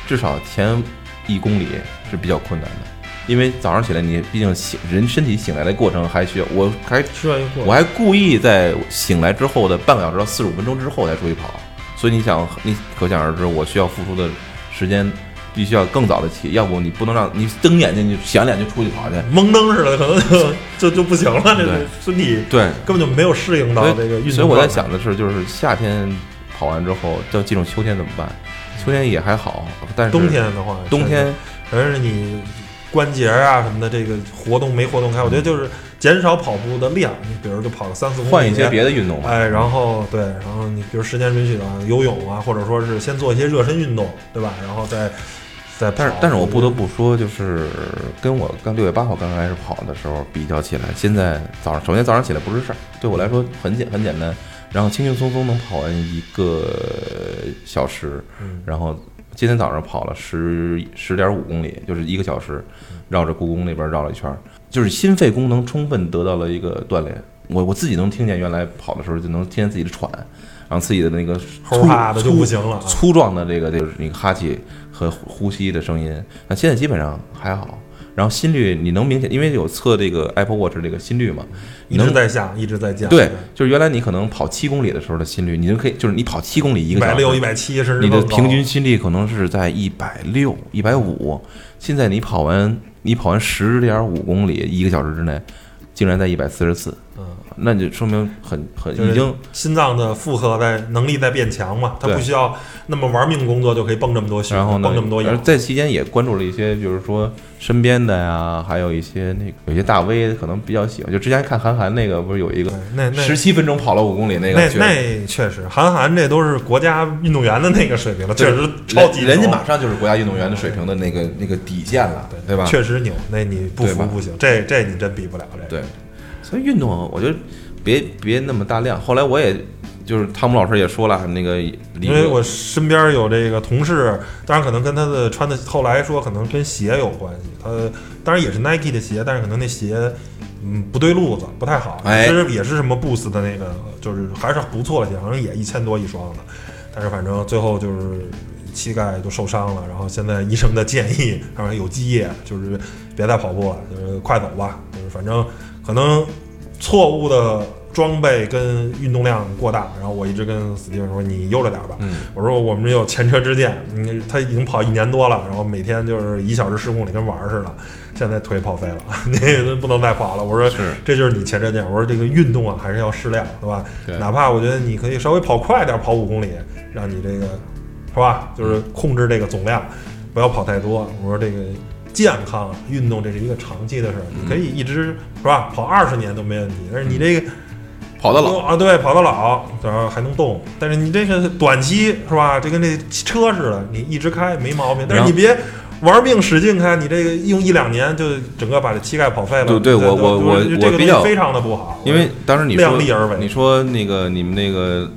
至少前一公里是比较困难的，因为早上起来你毕竟醒人身体醒来的过程还需要，我还需要一个我还故意在醒来之后的半个小时到四十五分钟之后才出去跑，所以你想，你可想而知，我需要付出的时间必须要更早的起，要不你不能让你睁眼睛就响脸就出去跑去。蒙灯似的，可能就就就不行了，这个身体。对，根本就没有适应到这个运动所以我在想的是，就是夏天跑完之后，要进入秋天怎么办？秋天也还好，但是冬天的话，冬天反正是你关节啊什么的，这个活动没活动开，我觉得就是减少跑步的量，你比如就跑个三四公里，换一些别的运动吧。哎，然后对，然后你比如时间允许的话，游泳啊，或者说是先做一些热身运动，对吧？然后再再。但是但是我不得不说，就是跟我刚六月八号刚开始跑的时候比较起来，现在早上首先早上起来不是事儿，对我来说很简很简单，然后轻轻松松能跑完一个小时，嗯然后今天早上跑了十十点五公里，就是一个小时，绕着故宫那边绕了一圈儿，就是心肺功能充分得到了一个锻炼。我我自己能听见，原来跑的时候就能听见自己的喘，然后自己的那个粗哈的就不行了啊粗壮的这个就是那个哈气和呼吸的声音。那现在基本上还好，然后心率你能明显，因为有测这个 Apple Watch 这个心率嘛，一直在下，一直在降。对，就是原来你可能跑七公里的时候的心率，你就可以，就是你跑七公里一一个小时，百六、一百七，甚至你的平均心率可能是在一百六、一百五。现在你跑完，你跑完十点五公里，一个小时之内，竟然在一百四十四，嗯，那就说明很很已经心脏的负荷在能力在变强嘛，他不需要那么玩命工作就可以蹦这么多血，然后呢蹦这么多，而氧。在期间也关注了一些，就是说身边的呀，还有一些那个有些大 V 可能比较喜欢，就之前看韩寒那个，不是有一个那那十七分钟跑了五公里那个，那那确实，韩寒这都是国家运动员的那个水平了，确实超级人人家马上就是国家运动员的水平的那个那个底线了，对吧？确实牛，那你不服不行，这这你真比不了这个。对，所以运动我觉得别别那么大量。后来我也就是汤姆老师也说了，那个因为我身边有这个同事，当然可能跟他的穿的，后来说可能跟鞋有关系。他当然也是 Nike 的鞋，但是可能那鞋嗯不对路子，不太好。哎其实也是什么 Boost 的那个，就是还是不错的鞋，好像也一千多一双的。但是反正最后就是膝盖就受伤了，然后现在医生的建议，然后有积液，就是别再跑步了，就是快走吧。就是反正可能错误的装备跟运动量过大，然后我一直跟史蒂芬说你悠着点吧。嗯我说我们有前车之鉴，你，他已经跑一年多了，然后每天就是一小时十公里跟玩儿似的，现在腿跑废了，那个不能再跑了。我说是这就是你前车之鉴。我说这个运动啊还是要适量，对吧？对哪怕我觉得你可以稍微跑快点，跑五公里，让你这个是吧？就是控制这个总量，不要跑太多。我说这个健康啊运动这是一个长期的事儿，你可以一直是吧？跑二十年都没问题，但是你这个。跑得老，啊，对，跑得老，然后还能动。但是你这个短期是吧？这跟那车似的，你一直开没毛病。但是你别玩命使劲开，你这个用一两年就整个把这膝盖跑废了。对对我我我这个我比较东西非常的不好，因为当时你说量力而为你说那个你们那个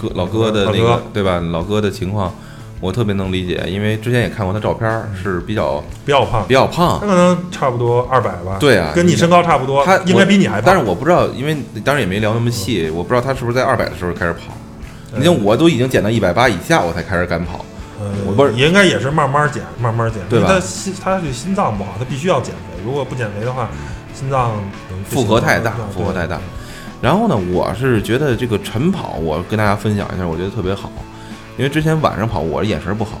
哥老哥的那老个哥对吧？老哥的情况，我特别能理解，因为之前也看过他照片儿，是比较比较胖比，较胖他。可能差不多二百吧。对啊跟你身高差不多，他应该比你还胖。但是我不知道，因为当然也没聊那么细，我不知道他是不是在二百的时候开始跑。嗯你像我都已经减到一百八以下，我才开始敢跑。呃，我不是也应该也是慢慢减，慢慢减，对吧他心他是心脏不好，他必须要减肥。如果不减肥的话，心脏负荷太大，负荷太大。然后呢，我是觉得这个晨跑，我跟大家分享一下，我觉得特别好，因为之前晚上跑我眼神不好，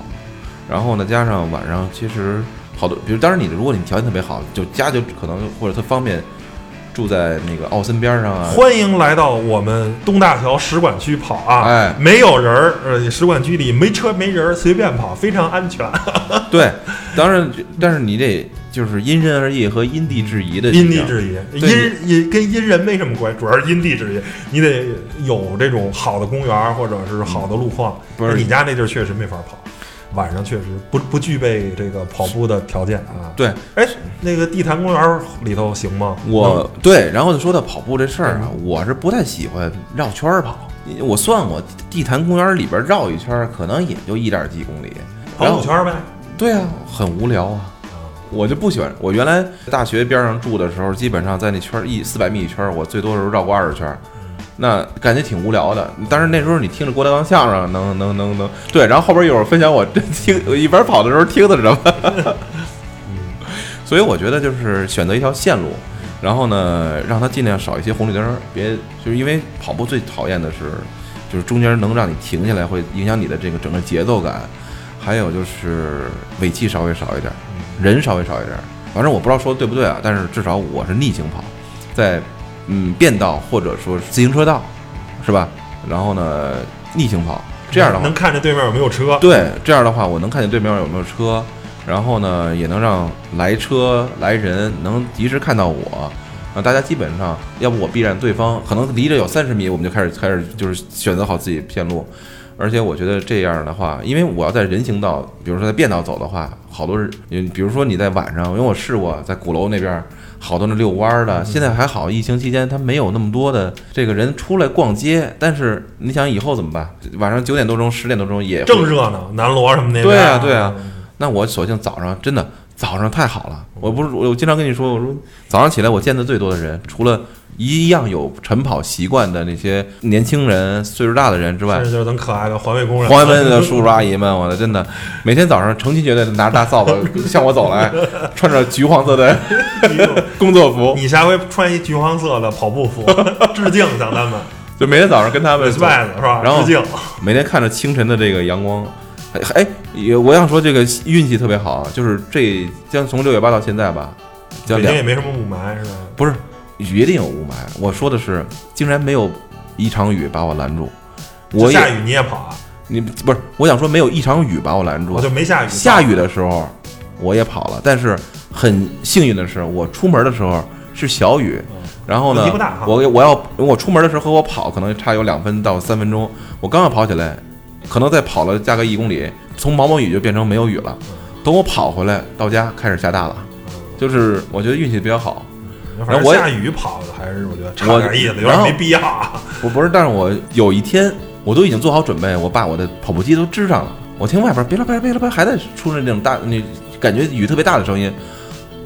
然后呢加上晚上其实好多，比如当然你如果你条件特别好，就家就可能或者特方便，住在那个奥森边上啊，欢迎来到我们东大桥使馆区跑啊！哎没有人儿，呃，使馆区里没车没人儿，随便跑，非常安全。对，当然但是你得就是因人而异和因地制宜的因地制宜，因因跟因人没什么关系，主要是因地制宜。你得有这种好的公园儿或者是好的路况。不是你家那地儿确实没法跑，晚上确实不不具备这个跑步的条件啊。对，哎，那个地坛公园里头行吗？我对，然后就说到跑步这事儿啊，我是不太喜欢绕圈儿跑。我算过，地坛公园里边绕一圈儿，可能也就一点几公里。跑五圈儿呗。对啊，很无聊啊。我就不喜欢。我原来大学边上住的时候，基本上在那圈儿一四百米一圈儿，我最多的时候绕过二十圈儿，那感觉挺无聊的。但是那时候你听着郭德纲相声，能能能能对，然后后边有人分享我这听我一边跑的时候听的是什么。所以我觉得就是选择一条线路，然后呢，让它尽量少一些红绿灯儿，别就是因为跑步最讨厌的是，就是中间能让你停下来，会影响你的这个整个节奏感，还有就是尾气稍微少一点儿，人稍微少一点儿。反正我不知道说的对不对啊，但是至少我是逆行跑，在嗯变道或者说是自行车道，是吧？然后呢逆行跑，这样的话能看见对面有没有车，对，这样的话我能看见对面有没有车，然后呢也能让来车来人能及时看到我。啊，大家基本上，要不我避让对方，可能离着有三十米，我们就开始开始就是选择好自己片路。而且我觉得这样的话，因为我要在人行道，比如说在便道走的话，好多人，嗯比如说你在晚上，因为我试过在鼓楼那边，好多那遛弯儿的，现在还好，疫情期间他没有那么多的这个人出来逛街。但是你想以后怎么办？晚上九点多钟、十点多钟也正热闹，南锣什么那边对啊，对啊。那我索性早上真的早上太好了。我不是我经常跟你说，我说早上起来我见的最多的人，除了一样有晨跑习惯的那些年轻人、岁数大的人之外就是咱可爱的环卫工人，黄安门的叔叔阿姨们，我的真的每天早上成群结队的拿着大扫把向我走来，穿着橘黄色的 工作服，你下回穿一橘黄色的跑步服，致敬向他们就每天早上跟他们走，respect 是吧？然后致敬，每天看着清晨的这个阳光，哎，也我想说这个运气特别好啊，就是这将从六月八到现在吧，北京也没什么雾霾是吧？不是雨一定有雾霾，我说的是竟然没有一场雨把我拦住，我下雨你也跑啊？你不是我想说没有一场雨把我拦住我，就没下雨，下雨的时候我也跑了，但是很幸运的是我出门的时候是小雨。然后呢我我要我出门的时候和我跑可能差有两分到三分钟，我刚要跑起来，可能再跑了大概一公里，从毛毛雨就变成没有雨了。等我跑回来到家开始下大了，就是我觉得运气比较好。反然后下雨跑的还是我觉得差我点意思，有点没必要啊。我不是，但是我有一天我都已经做好准备，我把我的跑步机都支上了。我听外边别了别了别了别了，还在出着那种大那感觉雨特别大的声音，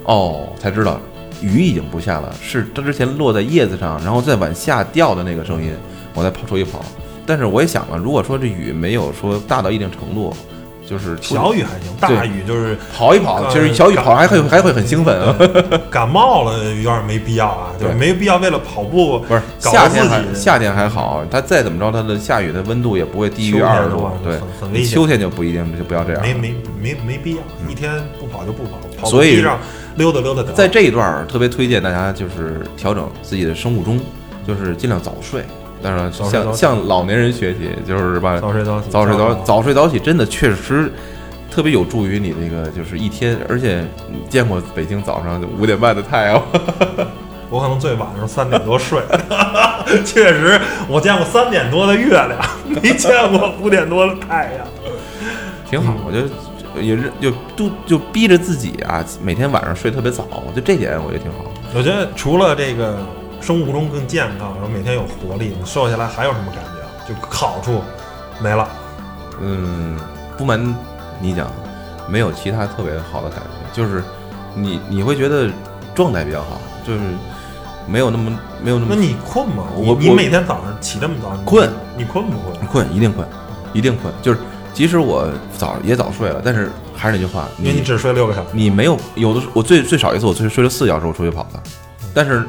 哦，才知道雨已经不下了，是它之前落在叶子上，然后再往下掉的那个声音，我在跑出去跑。但是我也想了，如果说这雨没有说大到一定程度，就是小雨还行，大雨就是跑一跑，其实小雨跑还会还会很兴奋啊。感冒了，有点没必要啊，对没必要为了跑步不是夏天还夏天还好，它再怎么着，它的下雨的温度也不会低于二十度，对很很危险秋天就不一定，就不要这样。没没没没必要，一天不跑就不跑，跑步所以溜达溜达。在这一段儿特别推荐大家就是调整自己的生物钟，就是尽量早睡。当然，向向老年人学习，就是吧早睡早起，早睡早早早睡早起，真的确实特别有助于你那个就是一天。而且你见过北京早上五点半的太阳吗？我可能最晚上三点多睡，确实我见过三点多的月亮，没见过五点多的太阳。挺好，我觉得也是就都就逼着自己啊，每天晚上睡特别早，我觉得这点我觉得挺好。我觉得除了这个生物钟更健康，然后每天有活力，你瘦下来还有什么感觉？就好处没了。嗯，不瞒你讲，没有其他特别好的感觉，就是你你会觉得状态比较好，就是没有那么没有那么那你困吗？我我你每天早上起这么早，你困，你困不困？困，一定困，一定困。就是即使我早也早睡了，但是还是那句话，因为你只睡六个小时。你没有有的时候我最最少一次我最睡了四小时我出去跑的，但是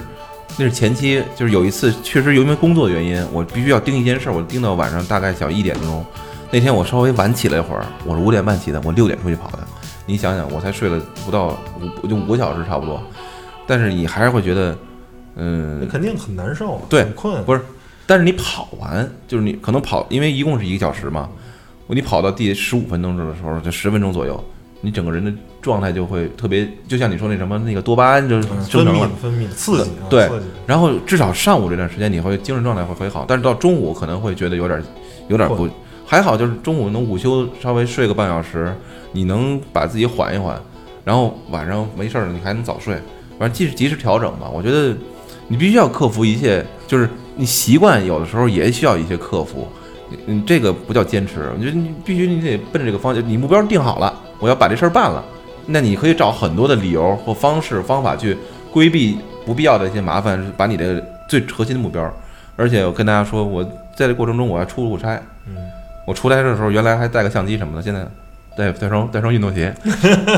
那是前期，就是有一次确实由于工作原因，我必须要盯一件事儿，我盯到晚上大概小一点钟。那天我稍微晚起了一会儿，我是五点半起的，我六点出去跑的。你想想，我才睡了不到五就五个小时差不多，但是你还是会觉得，嗯那，肯定很难受啊，对很困。不是，但是你跑完，就是你可能跑，因为一共是一个小时嘛，你跑到第十五分钟的时候，就十分钟左右，你整个人的状态就会特别，就像你说那什么那个多巴胺就嗯生分泌成了。分泌刺激啊，对。然后至少上午这段时间你会精神状态会很好，但是到中午可能会觉得有点有点不，还好就是中午能午休稍微睡个半小时，你能把自己缓一缓，然后晚上没事儿了你还能早睡，反正及时及时调整吧。我觉得你必须要克服一切，就是你习惯有的时候也需要一些克服，你你这个不叫坚持，我觉得你必须你得奔着这个方向，你目标定好了，我要把这事儿办了，那你可以找很多的理由或方式方法去规避不必要的一些麻烦，把你的最核心的目标。而且我跟大家说，我在这过程中我还出过差，嗯，我出差的时候原来还带个相机什么的，现在带带双带双运动鞋，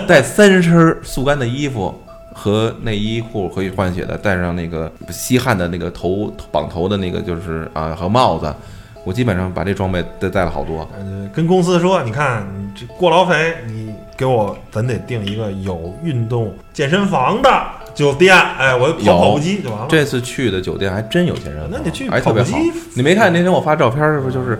带三身速干的衣服和内衣裤可以换血的，带上那个吸汗的那个头绑头的那个就是啊和帽子，我基本上把这装备带带了好多。呃，跟公司说，你看你这过劳肥，你给我咱得定一个有运动健身房的酒店，哎，我跑跑步机就完了。这次去的酒店还真有健身房，那你去还特别好跑步机。你没看那天我发照片是不是就是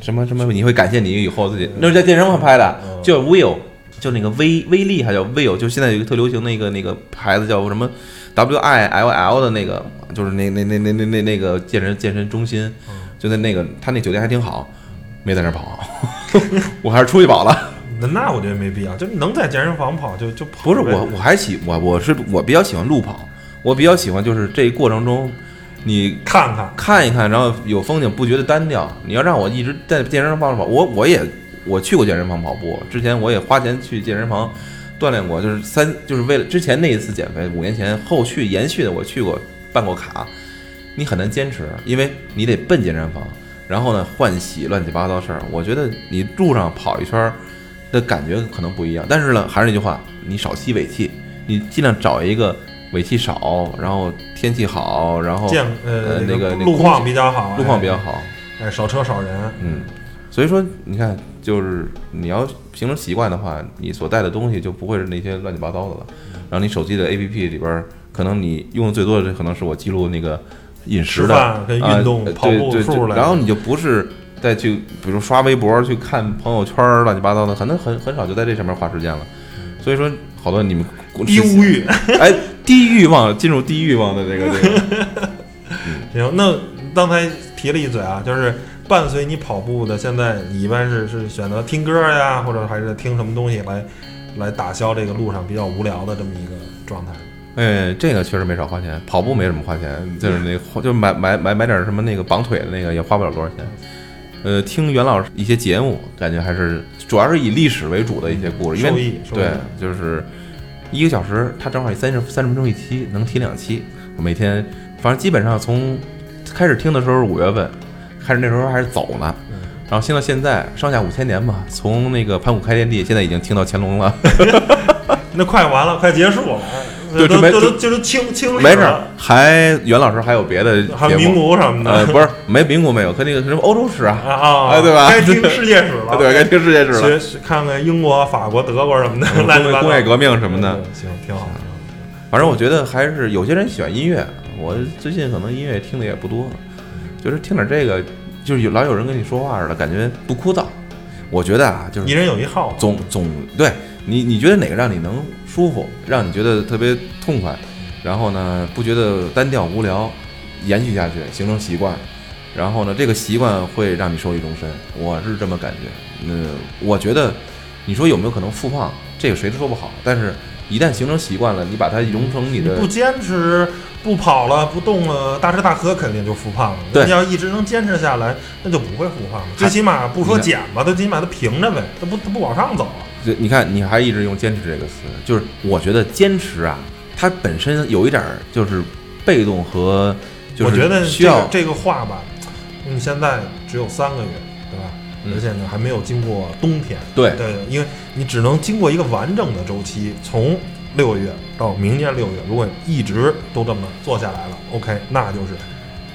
什么什么？你会感谢你以后自己，那是在健身房拍的，嗯叫 Will，就那个威威力还叫 Will，就现在有一个特流行那个那个牌子叫什么 W I L L 的那个，就是那那那那那那那个健身健身中心，嗯就在那个他那酒店还挺好，没在那儿跑，我还是出去跑了。那那我觉得没必要，就能在健身房跑就就跑不是我，我还喜我我是我比较喜欢路跑，我比较喜欢就是这一过程中，你看看，看一看，然后有风景，不觉得单调。你要让我一直在健身房跑，我我也我去过健身房跑步，之前我也花钱去健身房锻炼过，就是三就是为了之前那一次减肥，五年前后续延续的我去过办过卡，你很难坚持，因为你得奔健身房，然后呢换洗乱七八糟事儿。我觉得你路上跑一圈儿的感觉可能不一样，但是呢还是那句话，你少吸尾气，你尽量找一个尾气少，然后天气好，然后健呃呃那个路况比较好，路况比较好。哎，哎，少车少人，嗯，所以说你看，就是你要形成习惯的话，你所带的东西就不会是那些乱七八糟的了。然后你手机的 APP 里边儿，可能你用的最多的可能是我记录那个饮食的跟运动啊跑步数来然后你就不是再去，比如刷微博去看朋友圈乱七八糟的，可能很很少就在这上面花时间了。所以说，好多你们低物欲。哎，低欲望进入低欲望的这个这个，行，那刚才提了一嘴啊，就是伴随你跑步的，现在你一般是是选择听歌呀，或者还是听什么东西来来打消这个路上比较无聊的这么一个状态？哎，这个确实没少花钱，跑步没什么花钱，就是那个就买买买买点什么那个绑腿的那个也花不了多少钱。呃，听袁老师一些节目，感觉还是主要是以历史为主的一些故事，因为对，就是一个小时，他正好三十三十分钟一期，能听两期。我每天反正基本上从开始听的时候是五月份，开始那时候还是走呢，嗯然后听到现在上下五千年吧，从那个盘古开天地，现在已经听到乾隆了。那快完了，快结束了，对准备都都都就是清清理没事儿，，还袁老师还有别的还有名目。古什么的，呃，不是，没民国没有，跟那个什么欧洲史啊，啊啊，哎对吧该听世界史了，对，该听世界史了，学学看看英国、法国、德国什么的，工业工业革命什么的行，挺好。挺好反正我觉得还是有些人喜欢音乐，我最近可能音乐听的也不多，就是听点这个，就是有老有人跟你说话似的，感觉不枯燥。我觉得啊，就是一人有一号，总总对你，你觉得哪个让你能舒服，让你觉得特别痛快，然后呢不觉得单调无聊，延续下去，形成习惯，然后呢这个习惯会让你受益终身，我是这么感觉。嗯，我觉得你说有没有可能复胖，这个谁都说不好，但是一旦形成习惯了，你把它融成你的不坚持不跑了不动了，大吃大喝肯定就复胖了。对你要一直能坚持下来，那就不会复胖了。最起码不说减吧，最起码它平着呗，它不它不往上走啊。这你看，你还一直用“坚持”这个词，就是我觉得坚持啊，它本身有一点儿就是被动和就是我觉得需要这个这个话吧，你现在只有三个月，对吧？嗯而且呢还没有经过冬天，对对，因为你只能经过一个完整的周期，从六月到明年六月，如果一直都这么做下来了，OK，那就是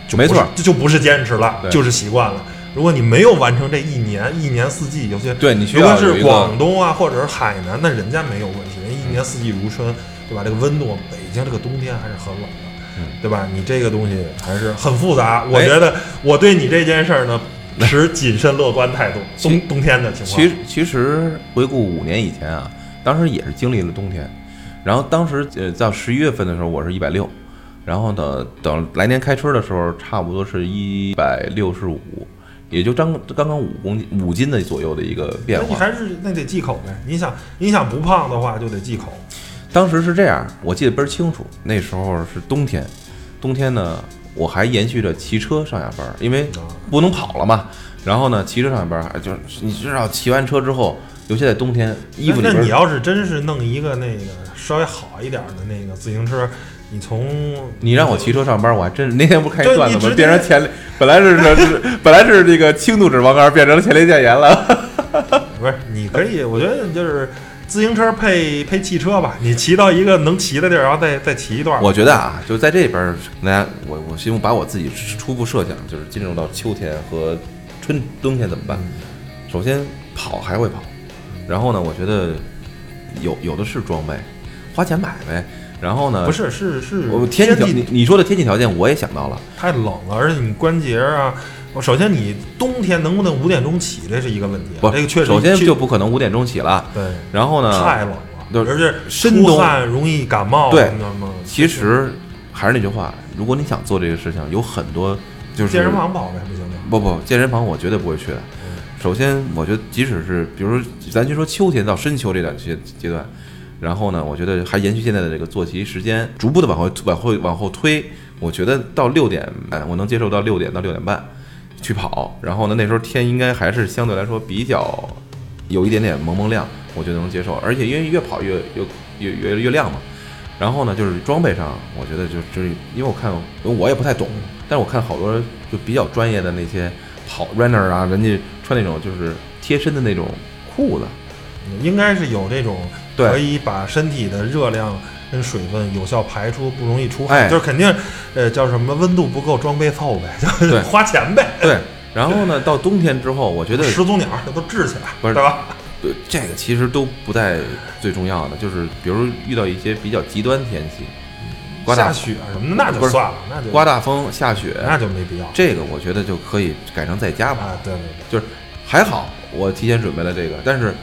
就没错这就不是坚持了，就是习惯了。如果你没有完成这一年，一年四季，有些对你需如果是广东啊，或者是海南，那人家没有问题，人一年四季如春，对吧？这个温度，北京这个冬天还是很冷的，嗯对吧？你这个东西还是很复杂。我哎觉得我对你这件事儿呢，持谨慎乐观态度。冬冬天的情况，其实其实回顾五年以前啊，当时也是经历了冬天，然后当时呃到十一月份的时候我是一百六，然后呢等来年开春的时候差不多是一百六十五，也就刚刚刚五公斤五斤的左右的一个变化。那你还是那得忌口呗。你想你想不胖的话，就得忌口。当时是这样，我记得倍儿清楚，那时候是冬天，冬天呢我还延续着骑车上下班，因为啊不能跑了嘛。然后呢，骑车上下班，就是你知道，骑完车之后，尤其在冬天，衣服里那那你要是真是弄一个那个稍微好一点的那个自行车，你从你让我骑车上班，我还真那天不开一段子吗？变成前本来是是是 本来是这个轻度脂肪肝，变成了前列腺炎了。不是，你可以，我觉得就是自行车配配汽车吧，你骑到一个能骑的地儿，然后再再骑一段。我觉得啊，就在这边儿，大家我我希望把我自己初步设想，就是进入到秋天和春冬天怎么办？首先跑还会跑，然后呢，我觉得有有的是装备，花钱买呗。然后呢，不是是是我天气条，气你你说的天气条件我也想到了，太冷了，而且你关节啊，我首先你冬天能不能五点钟起，这是一个问题啊。不，这个确实首先就不可能五点钟起了，对，然后呢，太冷了，对而且深冬容易感冒，对你知道吗？其实还是那句话，如果你想做这个事情，有很多就是健身房跑呗，不行吗？不不，健身房我绝对不会去的。首先，我觉得即使是比如说，咱就说秋天到深秋这段阶阶段，然后呢，我觉得还延续现在的这个作息时间，逐步的往后往后往后推。我觉得到六点，哎，我能接受到六点到六点半去跑。然后呢，那时候天应该还是相对来说比较有一点点蒙蒙亮，我觉得能接受。而且因为越跑越越越越越亮嘛。然后呢，就是装备上，我觉得就就是因为我看，因为我也不太懂，但是我看好多就比较专业的那些跑 runner 啊，人家穿那种就是贴身的那种裤子，应该是有这种可以把身体的热量跟水分有效排出，不容易出汗，哎就是肯定，呃，叫什么温度不够装备凑呗，就是花钱呗。对。然后呢，到冬天之后，我觉得始祖鸟这都治起来，不是对吧？对这个其实都不太最重要的，就是比如遇到一些比较极端天气，刮大下雪什么的那就算了，那就刮大风、下雪，那就没必要这个我觉得就可以改成在家吧。啊。对对对，就是还好，我提前准备了这个，但是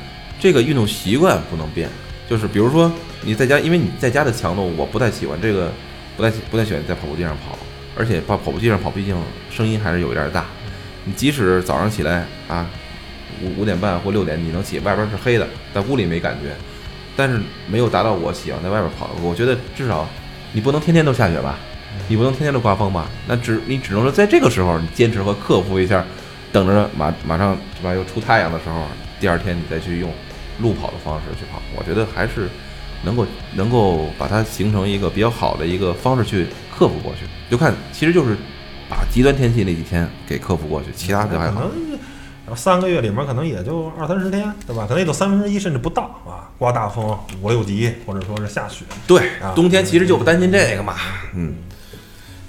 这个运动习惯不能变。就是比如说你在家，因为你在家的强度，我不太喜欢这个，不太不太喜欢在跑步机上跑，而且跑跑步机上跑，毕竟声音还是有一点大。你即使早上起来啊，五五点半或六点你能起，外边是黑的，在屋里没感觉，但是没有达到我喜欢在外边跑。我觉得至少你不能天天都下雪吧，你不能天天都刮风吧？那只你只能说在这个时候你坚持和克服一下，等着马马上是吧又出太阳的时候，第二天你再去用路跑的方式去跑，我觉得还是能够能够把它形成一个比较好的一个方式去克服过去。就看其实就是把极端天气那几天给克服过去，其他的还好。可能三个月里面可能也就二三十天，对吧？可能也就三分之一甚至不到啊，刮大风五六级，或者说是下雪。对啊，冬天其实就不担心这个嘛。嗯，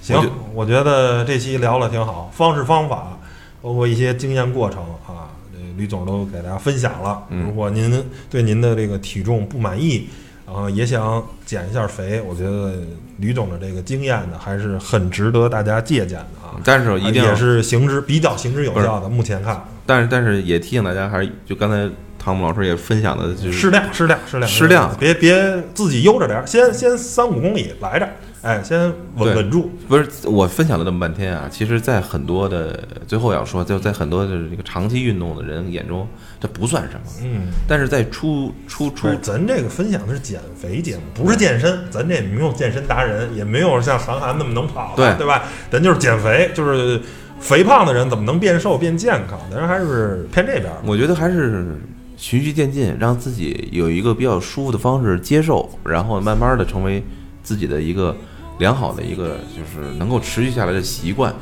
行我觉，得这期聊了挺好，方式方法，包括一些经验过程吕总都给大家分享了。嗯如果您对您的这个体重不满意，然后也想减一下肥，我觉得吕总的这个经验呢，还是很值得大家借鉴的啊。但是一定也是行之比较行之有效的，目前看但是但是也提醒大家，还是就刚才汤姆老师也分享的，就是适量适量适量适量别别自己悠着点儿，先先三五公里来着，哎，先稳稳住。不是我分享了这么半天啊，其实，在很多的最后要说，就在很多的这个长期运动的人眼中，这不算什么。嗯，但是在初初初，咱这个分享的是减肥节目，不是健身，咱这也没有健身达人，也没有像韩寒那么能跑的，对对吧？咱就是减肥，就是肥胖的人怎么能变瘦变健康？咱还是偏这边儿。我觉得还是循序渐进，让自己有一个比较舒服的方式接受，然后慢慢的成为自己的一个良好的一个就是能够持续下来的习惯，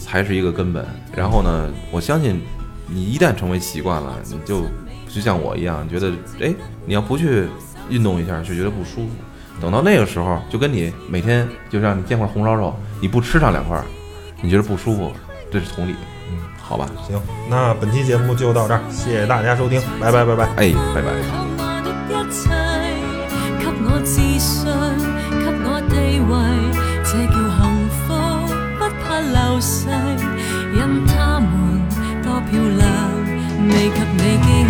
才是一个根本。然后呢，我相信你一旦成为习惯了，你就就像我一样，觉得哎，你要不去运动一下，就觉得不舒服。等到那个时候，就跟你每天就让你见块红烧肉，你不吃上两块，你觉得不舒服，这是同理，嗯，好吧，行，那本期节目就到这儿，谢谢大家收听，拜拜拜拜。哎，拜拜。因他们多漂亮，未及你